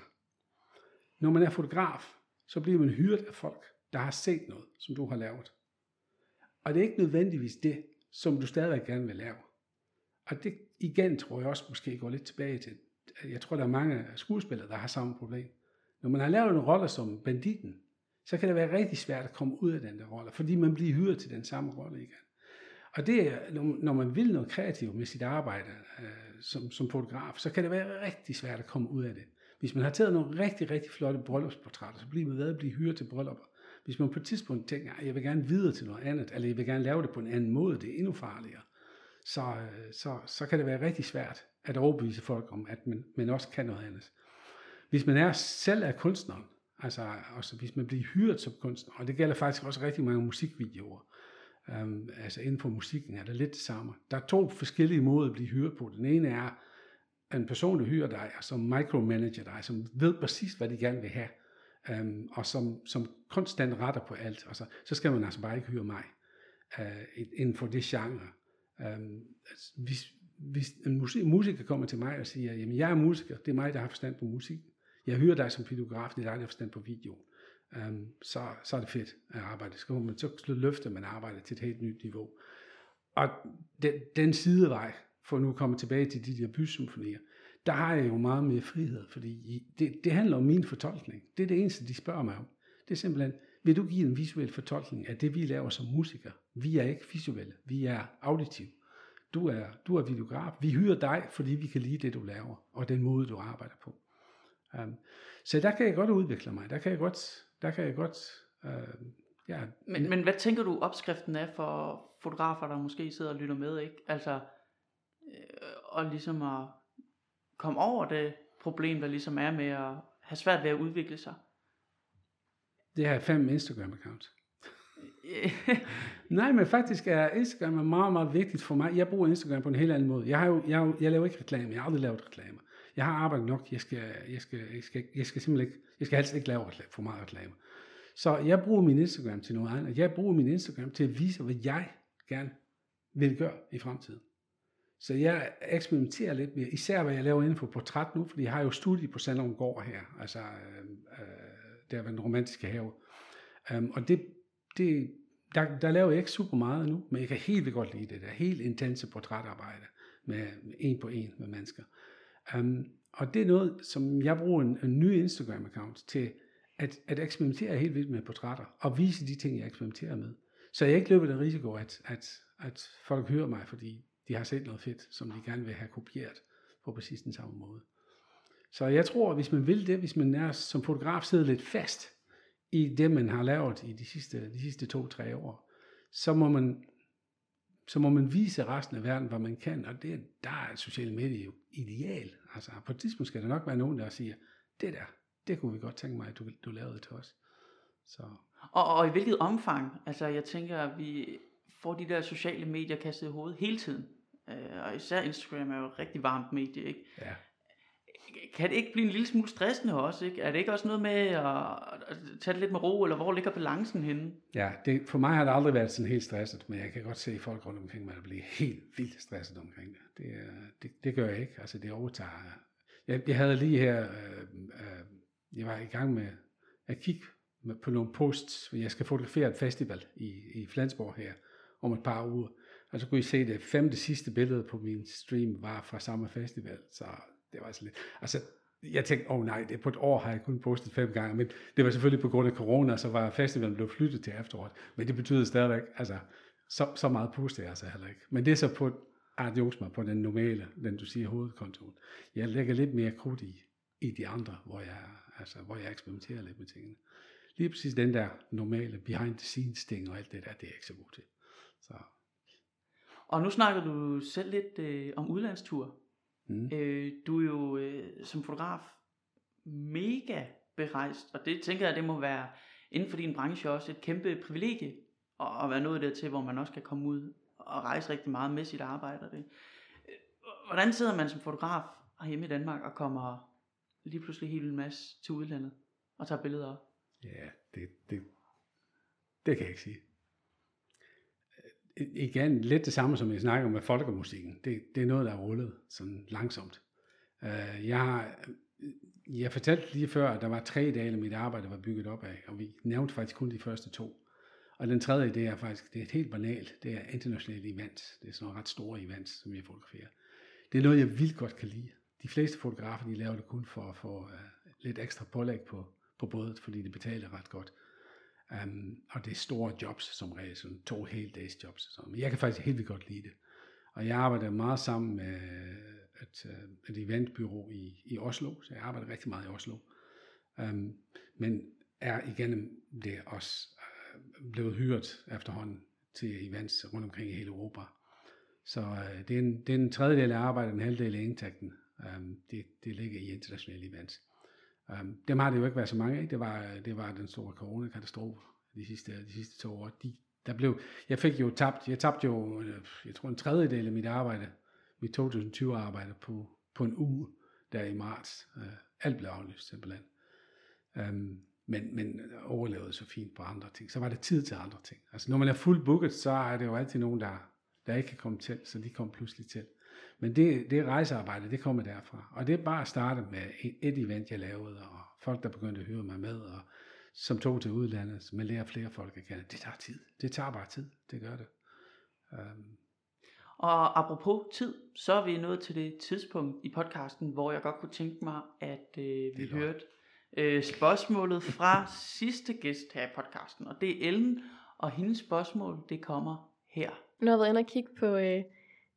Når man er fotograf, så bliver man hyret af folk, der har set noget, som du har lavet. Og det er ikke nødvendigvis det, som du stadigvæk gerne vil lave. Og det igen tror jeg også måske går lidt tilbage til, jeg tror der er mange skuespillere, der har samme problem. Når man har lavet en rolle som banditten, så kan det være rigtig svært at komme ud af den der rolle, fordi man bliver hyret til den samme rolle igen. Og det er, når- man vil noget kreativt med sit arbejde øh, som, som fotograf, så kan det være rigtig svært at komme ud af det. Hvis man har taget nogle rigtig, rigtig flotte bryllupsportrætter, så bliver man ved at blive hyret til bryllupper. Hvis man på et tidspunkt tænker, at jeg vil gerne videre til noget andet, eller jeg vil gerne lave det på en anden måde, det er endnu farligere, så, øh, så, så kan det være rigtig svært at overbevise folk om, at man, man også kan noget andet. Hvis man er selv er kunstneren, altså også hvis man bliver hyret som kunstner, og det gælder faktisk også rigtig mange musikvideoer, um, altså inden for musikken er det lidt det samme. Der er to forskellige måder at blive hyret på. Den ene er en person, der hyrer dig, og som micromanager dig, som ved præcis, hvad de gerne vil have, um, og som, som konstant retter på alt. Og så, så skal man altså bare ikke hyre mig uh, inden for det genre. Um, altså, hvis, hvis en musiker kommer til mig og siger, jamen jeg er musiker, det er mig, der har forstand på musik. Jeg hyrer dig som videograf, det er dig, der forstand på video. Um, så, så er det fedt at arbejde. Så, man, så løfter man arbejdet til et helt nyt niveau. Og den, den sidevej, for nu at komme tilbage til de der bysymfonier, der har jeg jo meget mere frihed, fordi det, det handler om min fortolkning. Det er det eneste, de spørger mig om. Det er simpelthen, vil du give en visuel fortolkning af det, vi laver som musikere? Vi er ikke visuelle, vi er auditive. Du er, du er videograf. Vi hyrer dig, fordi vi kan lide det, du laver, og den måde, du arbejder på. Um, så der kan jeg godt udvikle mig. Der kan jeg godt, der kan jeg godt uh, ja. Men, men hvad tænker du opskriften er for fotografer, der måske sidder og lytter med, ikke? Altså, øh, og ligesom at komme over det problem, der ligesom er med at have svært ved at udvikle sig? Det har fem Instagram-accounts. Nej, men faktisk er Instagram meget, meget vigtigt for mig. Jeg bruger Instagram på en helt anden måde. Jeg, har jo, jeg, jeg laver ikke reklame. Jeg har aldrig lavet reklamer. Jeg har arbejdet nok. Jeg skal, jeg skal, jeg skal, jeg skal simpelthen ikke, jeg skal helst ikke lave for meget reklame. Så jeg bruger min Instagram til noget andet. Jeg bruger min Instagram til at vise, hvad jeg gerne vil gøre i fremtiden. Så jeg eksperimenterer lidt mere, især hvad jeg laver inden for portræt nu, fordi jeg har jo studie på Sandholm Gård her, altså øh, øh, der ved den romantiske have. Um, og det, det, der, der laver jeg ikke super meget nu, men jeg kan helt vildt godt lide det der helt intense portrætarbejde med en på en med mennesker. Um, og det er noget, som jeg bruger en, en ny Instagram-account til at, at eksperimentere helt vildt med portrætter og vise de ting, jeg eksperimenterer med. Så jeg ikke løber den risiko, at, at, at folk hører mig, fordi de har set noget fedt, som de gerne vil have kopieret på præcis den samme måde. Så jeg tror, at hvis man vil det, hvis man er som fotograf sidder lidt fast i det, man har lavet i de sidste, de sidste to-tre år, så må man så må man vise resten af verden, hvad man kan, og det, der er sociale medier jo ideal. Altså på et tidspunkt skal der nok være nogen, der siger, det der, det kunne vi godt tænke mig, at du, du lavede til os. Så. Og, og i hvilket omfang? Altså jeg tænker, at vi får de der sociale medier kastet i hovedet hele tiden. Øh, og især Instagram er jo et rigtig varmt medie, ikke? Ja. Kan det ikke blive en lille smule stressende også, ikke? Er det ikke også noget med at, tage det lidt med ro, eller hvor ligger balancen henne? Ja, det, for mig har det aldrig været sådan helt stresset, men jeg kan godt se folk rundt omkring mig, der bliver helt vildt stresset omkring det. Det, det, det gør jeg ikke, altså det overtager. Jeg, jeg havde lige her, øh, øh, jeg var i gang med at kigge på nogle posts, jeg skal fotografere et festival i, i Flensborg her om et par uger. Og så kunne I se det femte sidste billede på min stream var fra samme festival. Så det var sådan lidt... Altså, jeg tænkte, åh oh, nej, det på et år har jeg kun postet fem gange, men det var selvfølgelig på grund af corona, så var festivalen blevet flyttet til efteråret. Men det betyder stadigvæk, altså, så, så meget poster jeg altså heller ikke. Men det er så på ah, adios mig på den normale, den du siger, hovedkontoen. Jeg lægger lidt mere krudt i, i de andre, hvor jeg, altså, hvor jeg eksperimenterer lidt med tingene. Lige præcis den der normale behind the scenes ting og alt det der, det er jeg ikke så god til. Så. Og nu snakker du selv lidt øh, om udlandstur. Mm. Øh, du er jo øh, som fotograf mega berejst, og det tænker jeg, det må være inden for din branche også et kæmpe privilegie at, at være nået dertil, hvor man også kan komme ud og rejse rigtig meget med sit arbejde. Og det. Øh, hvordan sidder man som fotograf hjemme i Danmark og kommer lige pludselig helt en masse til udlandet og tager billeder op? Ja, det, det, det kan jeg ikke sige. Igen, lidt det samme som jeg snakker om med folkemusikken. Det, det er noget, der er rullet sådan langsomt. Uh, jeg har, øh, jeg fortalte lige før, at der var tre dage, mit arbejde var bygget op af, og vi nævnte faktisk kun de første to. Og den tredje, det er faktisk, det er et helt banalt, det er internationale events. Det er sådan nogle ret store events, som jeg fotograferer. Det er noget, jeg vildt godt kan lide. De fleste fotografer, de laver det kun for at få uh, lidt ekstra pålæg på, på bådet, fordi det betaler ret godt. Um, og det er store jobs som regel, sådan to heldags jobs. Så, men jeg kan faktisk helt vildt godt lide det. Og jeg arbejder meget sammen med et, øh, et eventbyrå i, i Oslo, så jeg arbejder rigtig meget i Oslo. Um, men er igennem det også uh, blevet hyret efterhånden til events rundt omkring i hele Europa. Så uh, det, er en, det er en tredjedel af arbejdet, en halvdel af indtægten. Um, det, det ligger i internationale events. Um, dem har det jo ikke været så mange af. Det var, det var den store coronakatastrofe de sidste, de sidste to år. De, der blev, jeg fik jo tabt, jeg tabte jo, øh, jeg tror en tredjedel af mit arbejde, mit 2020 arbejde på, på en uge, der i marts. Uh, alt blev aflyst simpelthen. Um, men, men overlevede så fint på andre ting. Så var det tid til andre ting. Altså når man er fuldt booket, så er det jo altid nogen, der, der ikke kan komme til, så de kom pludselig til. Men det, det rejsearbejde, det kommer derfra. Og det er bare at starte med et event, jeg lavede, og folk, der begyndte at høre mig med, og som tog til udlandet, så man lærer flere folk at kende. Det tager tid. Det tager bare tid. Det gør det. Um, og apropos tid, så er vi nået til det tidspunkt i podcasten, hvor jeg godt kunne tænke mig, at øh, vi hørte øh, spørgsmålet fra sidste gæst her i podcasten. Og det er Ellen, og hendes spørgsmål, det kommer her. Nu har jeg været inde og kigge på øh,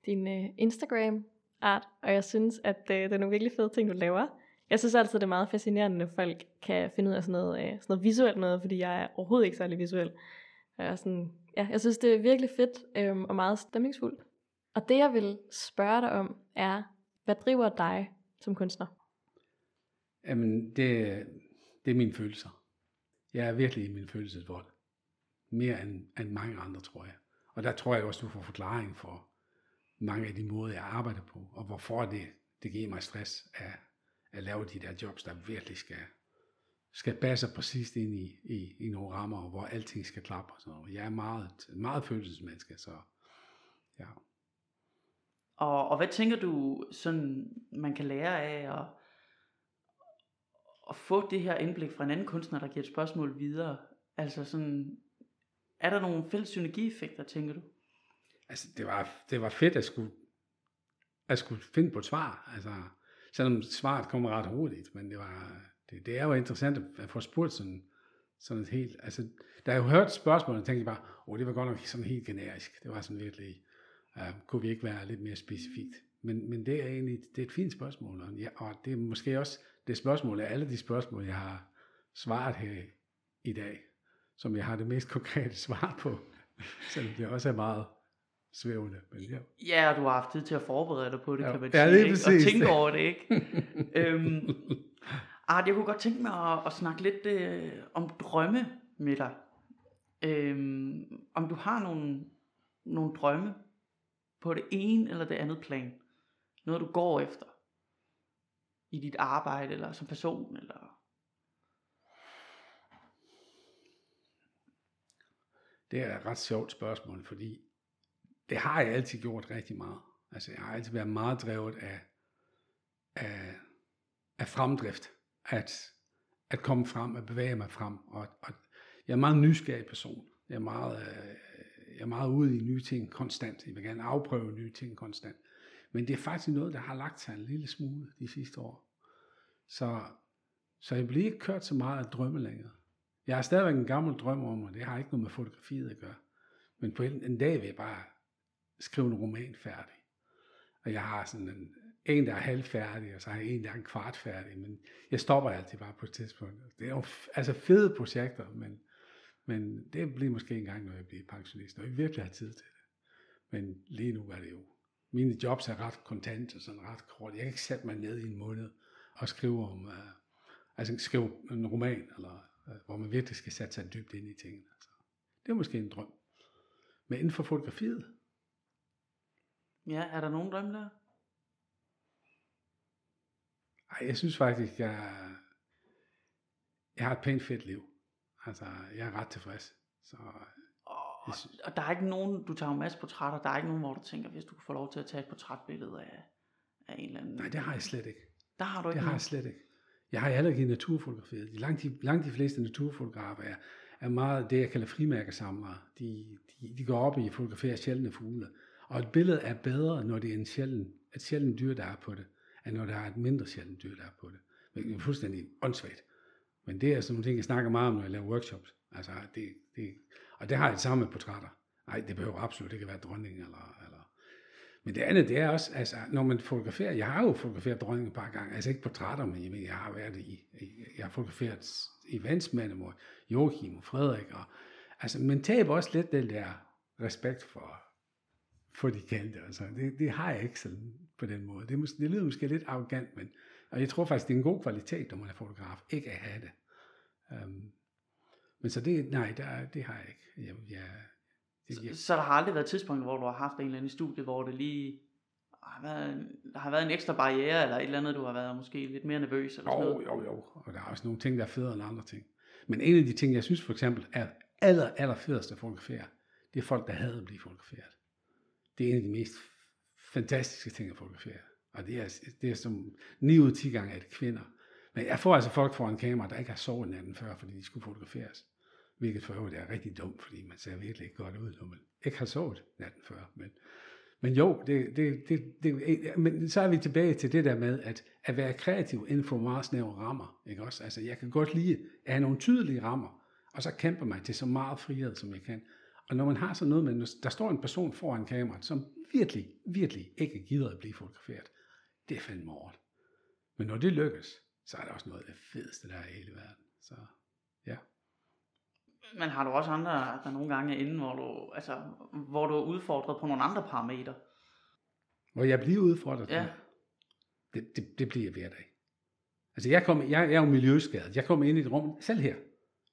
din øh, Instagram-art, og jeg synes, at øh, det er nogle virkelig fede ting, du laver. Jeg synes altid, det er meget fascinerende, når folk kan finde ud af sådan noget, øh, sådan noget visuelt noget, fordi jeg er overhovedet ikke særlig visuel. Jeg, er sådan, ja, jeg synes, det er virkelig fedt øh, og meget stemningsfuldt. Og det, jeg vil spørge dig om, er, hvad driver dig som kunstner? Jamen, det, det er mine følelser. Jeg er virkelig i min følelsesvold. Mere end, end mange andre, tror jeg. Og der tror jeg også, du får forklaring for mange af de måder, jeg arbejder på, og hvorfor det, det giver mig stress at, at lave de der jobs, der virkelig skal, skal passe præcis ind i, i, i nogle rammer, hvor alting skal klappe. og Så jeg er meget, meget følelsesmenneske, så ja. Og, og hvad tænker du, sådan, man kan lære af at, at få det her indblik fra en anden kunstner, der giver et spørgsmål videre? Altså sådan, er der nogle fælles synergieffekter, tænker du? Altså, det var, det var fedt at skulle, at skulle finde på et svar. Altså, selvom svaret kommer ret hurtigt, men det var, det, det er jo interessant at få spurgt sådan, sådan et helt, altså, da jeg hørte spørgsmålet, tænkte jeg bare, åh, oh, det var godt nok sådan helt generisk. Det var sådan virkelig, uh, kunne vi ikke være lidt mere specifikt? Men, men det er egentlig, det er et fint spørgsmål, og, ja, og det er måske også det spørgsmål af alle de spørgsmål, jeg har svaret her i dag, som jeg har det mest konkrete svar på, selvom det også er meget svævende. Men ja. ja, og du har haft tid til at forberede dig på det, ja. kan man ja, sige, ikke? og tænke over det, ikke? øhm, Art, jeg kunne godt tænke mig at, at snakke lidt øh, om drømme med dig. Øhm, om du har nogle, nogle drømme på det ene eller det andet plan. Noget du går efter i dit arbejde eller som person eller Det er et ret sjovt spørgsmål, fordi det har jeg altid gjort rigtig meget. Altså jeg har altid været meget drevet af, af, af fremdrift, at, at komme frem, at bevæge mig frem. Og, og jeg er en meget nysgerrig person. Jeg er meget, øh, jeg er meget ude i nye ting konstant. Jeg vil gerne afprøve nye ting konstant. Men det er faktisk noget, der har lagt sig en lille smule de sidste år. Så, så jeg bliver ikke kørt så meget af drømme længere. Jeg har stadigvæk en gammel drøm om, og det har ikke noget med fotografiet at gøre. Men på en, en dag vil jeg bare skrive en roman færdig. Og jeg har sådan en, en der er halvfærdig, og så har jeg en, der er en kvart færdig. Men jeg stopper altid bare på et tidspunkt. Det er jo altså fede projekter, men, men det bliver måske en gang, når jeg bliver pensionist, når jeg virkelig har tid til det. Men lige nu er det jo, mine jobs er ret kontant og sådan ret kort. Jeg kan ikke sætte mig ned i en måned og skrive om, uh, altså skrive en roman, eller uh, hvor man virkelig skal sætte sig dybt ind i tingene. Altså, det er måske en drøm. Men inden for fotografiet, Ja, er der nogen drømme der? Ej, jeg synes faktisk, jeg, jeg har et pænt fedt liv. Altså, jeg er ret tilfreds. Så, og, synes... og der er ikke nogen, du tager en masse portrætter, der er ikke nogen, hvor du tænker, hvis du kunne få lov til at tage et portrætbillede af, af en eller anden... Nej, det har jeg slet ikke. Der har du ikke Det har jeg slet ikke. Jeg har heller ikke. De, langt, de, langt de fleste naturfotografer er, er meget det, jeg kalder frimærkesamlere. De, de, de går op i at fotografere sjældne fugle. Og et billede er bedre, når det er en sjælden, et sjældent dyr, der er på det, end når der er et mindre sjældent dyr, der er på det. Det er fuldstændig åndssvagt. Men det er sådan nogle ting, jeg snakker meget om, når jeg laver workshops. Altså, det, det, og det har jeg det samme med portrætter. Nej, det behøver absolut ikke at være dronning. Eller, eller. Men det andet, det er også, altså, når man fotograferer, jeg har jo fotograferet dronningen et par gange, altså ikke portrætter, men jeg har været i, jeg har fotograferet eventsmænd, hvor Joachim og Frederik, og, altså, man taber også lidt den der respekt for, for de kendte. Altså, det, det har jeg ikke sådan på den måde. Det, måske, det lyder måske lidt arrogant, men og jeg tror faktisk, det er en god kvalitet, når man er fotograf, ikke at have det. Um, men så det, nej, der, det har jeg ikke. Jeg, jeg, det, jeg, så, så der har aldrig været et tidspunkt, hvor du har haft en eller anden studie, hvor det lige har været, der har været en ekstra barriere, eller et eller andet, du har været måske lidt mere nervøs? Eller jo, sådan noget? jo, jo. Og der er også nogle ting, der er federe end andre ting. Men en af de ting, jeg synes for eksempel er aller, aller fedest at fotografere, det er folk, der hader at blive fotograferet. Det er en af de mest fantastiske ting at fotografere. Og det er, det er som 9 ud af 10 gange, at det kvinder. Men jeg får altså folk foran kamera, der ikke har sovet natten før, fordi de skulle fotograferes. Hvilket for øvrigt er rigtig dumt, fordi man ser virkelig ikke godt ud, når man ikke har sovet natten før. Men, men jo, det, det, det, det, men så er vi tilbage til det der med, at, at være kreativ inden for meget snævre rammer. Ikke også? Altså, jeg kan godt lide at have nogle tydelige rammer, og så kæmper man til så meget frihed, som jeg kan. Og når man har sådan noget med, der står en person foran kameraet, som virkelig, virkelig ikke gider at blive fotograferet, det er fandme hårdt. Men når det lykkes, så er det også noget af det fedeste, der er i hele verden. Så ja. Men har du også andre, der nogle gange er inde, hvor du, altså, hvor du er udfordret på nogle andre parametre? Hvor jeg bliver udfordret? Ja. Det, det, det bliver jeg hver dag. Altså jeg, kom, jeg, jeg er jo miljøskadet. Jeg kommer ind i et rum, selv her,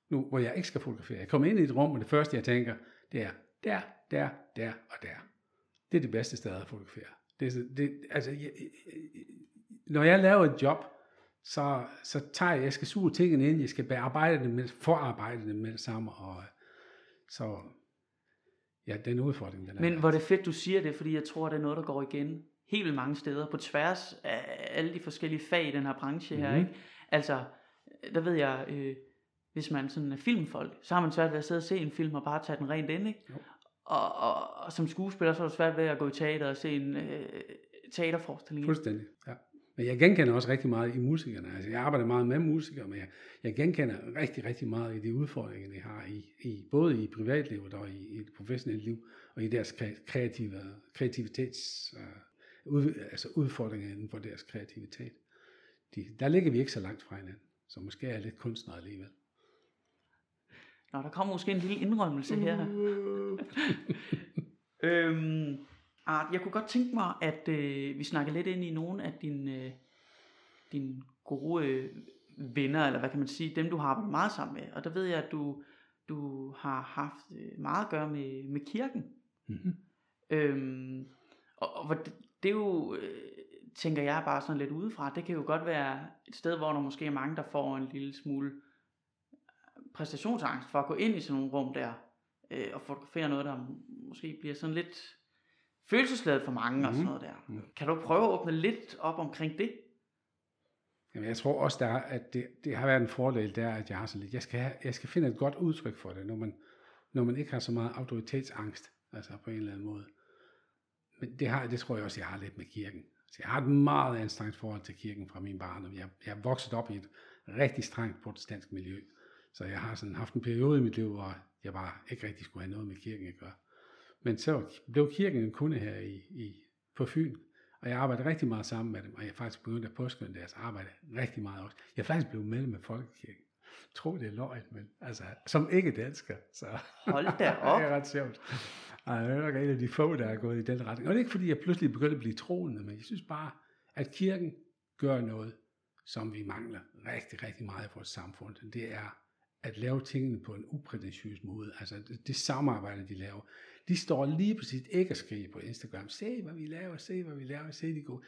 nu hvor jeg ikke skal fotografere. Jeg kommer ind i et rum, og det første jeg tænker, det er der, der, der og der. Det er det bedste sted at fotografere. Det, det, altså, jeg, når jeg laver et job, så, så tager jeg, jeg skal suge tingene ind, jeg skal bearbejde det med, forarbejde det med det samme, og så, ja, den udfordring, den er. Men hvor det fedt, du siger det, fordi jeg tror, det er noget, der går igen helt vildt mange steder, på tværs af alle de forskellige fag i den her branche her, Mhm. ikke? Altså, der ved jeg, øh, hvis man sådan er filmfolk, så har man svært ved at sidde og se en film og bare tage den rent ind, ikke? Jo. Og, og, og som skuespiller, så er det svært ved at gå i teater og se en øh, teaterforestilling. Fuldstændig, ja. Men jeg genkender også rigtig meget i musikerne. Altså, jeg arbejder meget med musikere, men jeg, jeg genkender rigtig, rigtig meget i de udfordringer, de har, i, i, både i privatlivet og i, i det professionelle liv, og i deres kre- kreative, kreativitets, uh, ud, altså udfordringer inden for deres kreativitet. De, der ligger vi ikke så langt fra hinanden, så måske er jeg lidt kunstner alligevel. Nå, der kommer måske en lille indrømmelse her. øhm, Art, jeg kunne godt tænke mig, at øh, vi snakker lidt ind i nogle af dine, øh, dine gode øh, venner, eller hvad kan man sige, dem du har arbejdet meget sammen med. Og der ved jeg, at du, du har haft øh, meget at gøre med, med kirken. Mm-hmm. Øhm, og, og det, det er jo, øh, tænker jeg bare sådan lidt udefra, det kan jo godt være et sted, hvor der måske er mange, der får en lille smule præstationsangst for at gå ind i sådan nogle rum der, øh, og fotografere noget, der måske bliver sådan lidt følelsesladet for mange mm. og sådan Mhm. noget der. Mhm. Kan du prøve at åbne lidt op omkring det? Jamen, jeg tror også, der er, at det, det har været en fordel, der, at jeg har så lidt. Jeg skal, have, jeg skal finde et godt udtryk for det, når man, når man ikke har så meget autoritetsangst, altså på en eller anden måde. Men det, har, det tror jeg også, jeg har lidt med kirken. Så jeg har et meget anstrengt forhold til kirken fra min barndom. Jeg, jeg er vokset op i et rigtig strengt protestantisk miljø. Så jeg har sådan haft en periode i mit liv, hvor jeg bare ikke rigtig skulle have noget med kirken at gøre. Men så blev kirken en kunde her i, i, på Fyn, og jeg arbejdede rigtig meget sammen med dem, og jeg faktisk begyndt at påskynde deres arbejde rigtig meget også. Jeg er faktisk blevet medlem med Folkekirken. Tror, det er løgn, men altså, som ikke dansker, så Hold da det op. er ret sjovt. Og jeg er nok en af de få, der er gået i den retning. Og det er ikke, fordi jeg pludselig begyndte at blive troende, men jeg synes bare, at kirken gør noget, som vi mangler rigtig, rigtig meget i vores samfund. Det er at lave tingene på en uprætentiøs måde. Altså det, det samarbejde, de laver. De står lige præcis ikke og skriver på Instagram, se hvad vi laver, se hvad vi laver, se de går.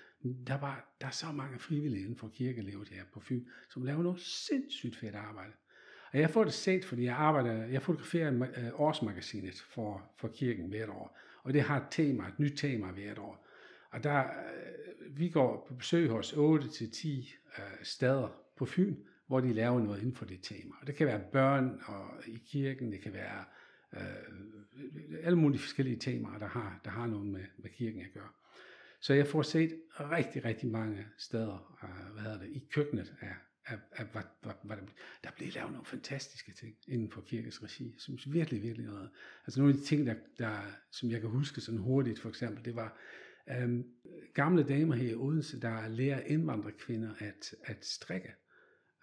Der var, der er så mange frivillige inden for kirkelivet her på Fyn, som laver noget sindssygt fedt arbejde. Og jeg får det set, fordi jeg arbejder, jeg fotograferer øh, årsmagasinet for, for kirken hvert år. Og det har et tema, et nyt tema hvert år. Og der, øh, vi går på besøg hos 8-10 øh, steder på Fyn, hvor de laver noget inden for det tema. Og det kan være børn og i kirken, det kan være øh, alle mulige forskellige temaer, der har, der har noget med, med kirken at gøre. Så jeg får set rigtig, rigtig mange steder, øh, hvad hedder det, i køkkenet af, af, af hvad, hvad, hvad der, blev bliver lavet nogle fantastiske ting inden for kirkens regi. Jeg synes virkelig, virkelig noget. Altså nogle af de ting, der, der, som jeg kan huske sådan hurtigt for eksempel, det var øh, gamle damer her i Odense, der lærer indvandrerkvinder at, at strikke.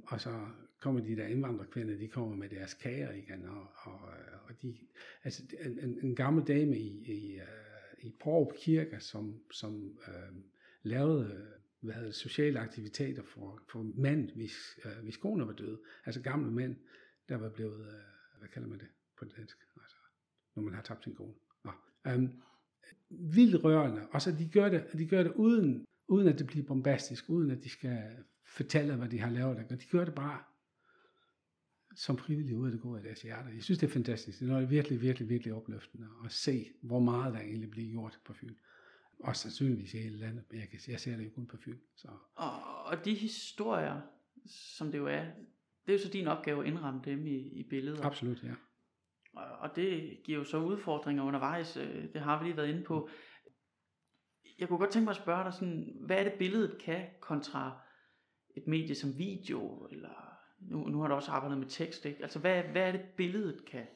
Og så kommer de der indvandrerkvinder, de kommer med deres kager igen, og, og, øh, og de, altså en, en, gammel dame i, i, øh, i Porup Kirke, som, som øh, lavede hvad hedder sociale aktiviteter for, for mænd, hvis, øh, hvis koner var døde. Altså gamle mænd, der var blevet, øh, hvad kalder man det på dansk, altså, når man har tabt sin kone. Nå. Um, vildt rørende, og så de gør det, de gør det uden, uden at det bliver bombastisk, uden at de skal fortælle, hvad de har lavet. Og de gør det bare som frivillige ud af det gode af deres hjerter. Jeg synes, det er fantastisk. Det er virkelig, virkelig, virkelig opløftende at se, hvor meget der egentlig bliver gjort på Fyn. også sandsynligvis i hele landet, men jeg, kan, jeg ser det jo kun på Fyn. Så. Og, og de historier, som det jo er, det er jo så din opgave at indramme dem i, i billedet. Absolut, ja. Og, og det giver jo så udfordringer undervejs, øh, det har vi lige været inde på. Jeg kunne godt tænke mig at spørge dig sådan, hvad er det billedet kan kontra et medie som video, eller nu, nu har du også arbejdet med tekst, ikke? Altså hvad, hvad er det billedet kan,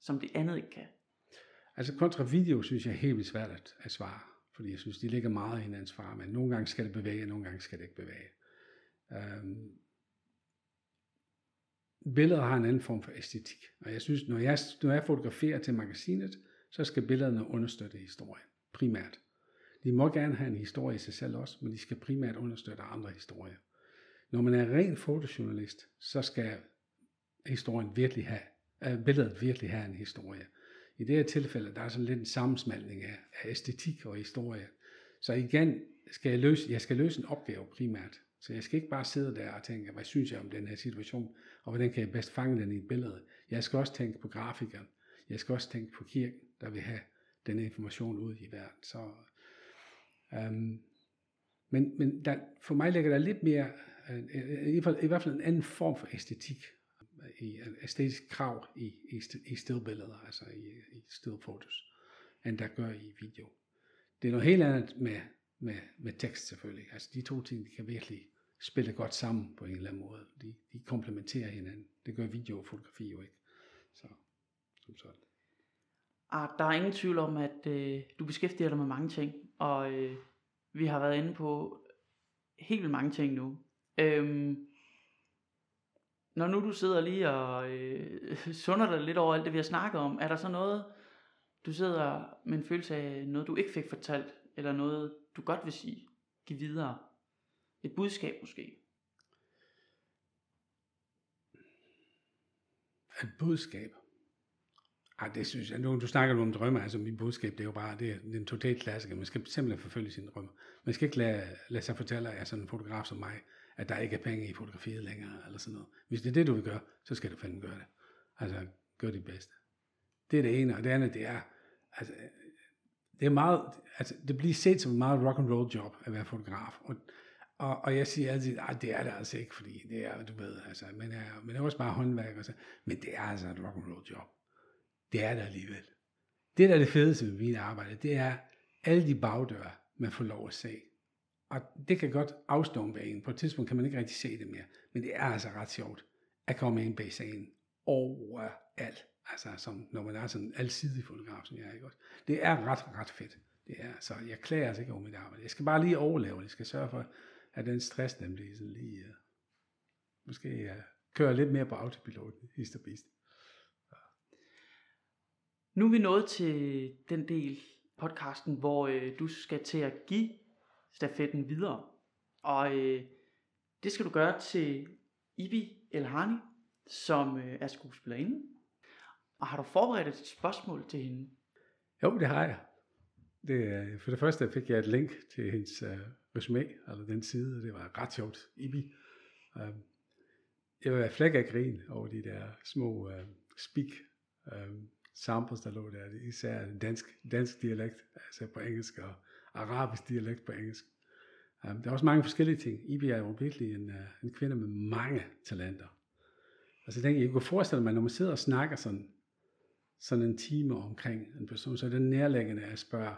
som det andet ikke kan? Altså kontra video synes jeg er helt vildt svært at, at svare, fordi jeg synes, de ligger meget i hinandens far, men nogle gange skal det bevæge, nogle gange skal det ikke bevæge. Um, billeder har en anden form for æstetik, og jeg synes, når jeg, når jeg fotograferer til magasinet, så skal billederne understøtte historien, primært. De må gerne have en historie i sig selv også, men de skal primært understøtte andre historier. Når man er ren fotojournalist, så skal historien virkelig have, uh, billedet virkelig have en historie. I det her tilfælde, der er sådan lidt en sammensmeltning af, af æstetik og historie. Så igen skal jeg løse, jeg skal løse en opgave primært. Så jeg skal ikke bare sidde der og tænke, hvad synes jeg om den her situation, og hvordan kan jeg bedst fange den i et billede. Jeg skal også tænke på grafikeren. Jeg skal også tænke på kirken, der vil have den information ud i verden. Så, um, men men der, for mig ligger der lidt mere, uh, i, hvert fald, i hvert fald en anden form for æstetik øh, i æstetisk krav i, i, i stillbilleder, altså i, i stillfotos, end der gør i video. Det er noget helt andet med, med, med tekst selvfølgelig. Altså de to ting, de kan virkelig spille godt sammen på en eller anden måde. De, de komplementerer hinanden. Det gør video og fotografi jo ikke. Så, som sådan. Ah, der er ingen tvivl om, at øh, du beskæftiger dig med mange ting, og øh, vi har været inde på helt vildt mange ting nu. Øhm, når nu du sidder lige og øh, sunder dig lidt over alt det, vi har snakket om, er der så noget, du sidder med en følelse af noget, du ikke fik fortalt, eller noget, du godt vil sige, give videre? Et budskab måske? Et budskab? Ej, det synes jeg. Nu, du snakker nu om drømme, altså mit budskab, det er jo bare, det er, den totalt en total klassiker. Man skal simpelthen forfølge sine drømme. Man skal ikke lade, lade sig fortælle af sådan en fotograf som mig, at der ikke er penge i fotografiet længere, eller sådan noget. Hvis det er det, du vil gøre, så skal du fandme gøre det. Altså, gør dit bedste. Det er det ene, og det andet, det er, altså, det er meget, altså, det bliver set som et meget rock and roll job at være fotograf, og, og, og jeg siger altid, at det er det altså ikke, fordi det er, du ved, altså, men er, men det er også bare håndværk, og så, men det er altså et rock and roll job. Det er der alligevel. Det, der er det fedeste ved mit arbejde, det er alle de bagdøre, man får lov at se. Og det kan godt afstumpe en. På et tidspunkt kan man ikke rigtig se det mere. Men det er altså ret sjovt at komme ind bag sagen overalt. Altså som når man er sådan en alsidig fotograf, som jeg er, ikke også? Det er ret, ret fedt. Det er, så jeg klager altså ikke over mit arbejde. Jeg skal bare lige overleve. Jeg skal sørge for, at den stress, den bliver sådan lige, uh, måske øh, uh, køre lidt mere på autopilot hist og bist. Nu er vi nået til den del podcasten, hvor øh, du skal til at give stafetten videre. Og øh, det skal du gøre til Ibi Elhani, som øh, er skuespillerinde. Og har du forberedt et spørgsmål til hende? Jo, det har jeg. Det, øh, for det første fik jeg et link til hendes øh, resume, eller den side, og det var ret sjovt. Ibi. Øh, jeg var flæk af grin over de der små øh, speak øh, samples, der lå der. Især dansk, dansk dialekt, altså på engelsk, og arabisk dialekt på engelsk. Um, der er også mange forskellige ting. Ibi er jo virkelig en, uh, en kvinde med mange talenter. Altså jeg, tænker, jeg kunne forestille mig, når man sidder og snakker sådan, sådan en time omkring en person, så er det nærlæggende at spørge,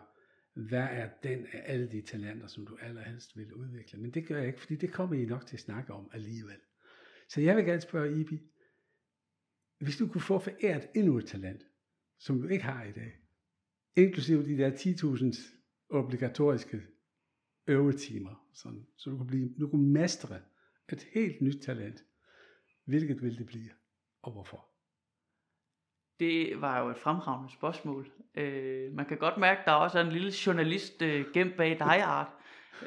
hvad er den af alle de talenter, som du allerhelst vil udvikle? Men det gør jeg ikke, fordi det kommer I nok til at snakke om alligevel. Så jeg vil gerne spørge Ibi, hvis du kunne få foræret endnu et talent, som du ikke har i dag, inklusive de der 10.000 obligatoriske øvetimer, sådan, så du kunne, blive, du kunne mestre et helt nyt talent. Hvilket vil det blive, og hvorfor? Det var jo et fremragende spørgsmål. Øh, man kan godt mærke, at der også er en lille journalist øh, gemt bag dig, Art.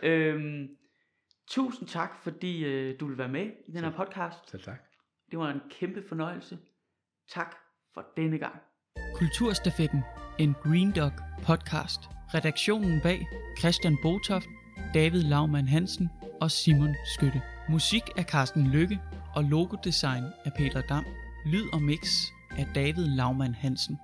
Øh, tusind tak, fordi øh, du vil være med i den her podcast. Selv tak. Det var en kæmpe fornøjelse. Tak for denne gang. Kulturstafetten, en Green Dog podcast. Redaktionen bag Christian Botoft, David Laumann Hansen og Simon Skytte. Musik af Carsten Lykke og logodesign af Peter Dam. Lyd og mix af David Laumann Hansen.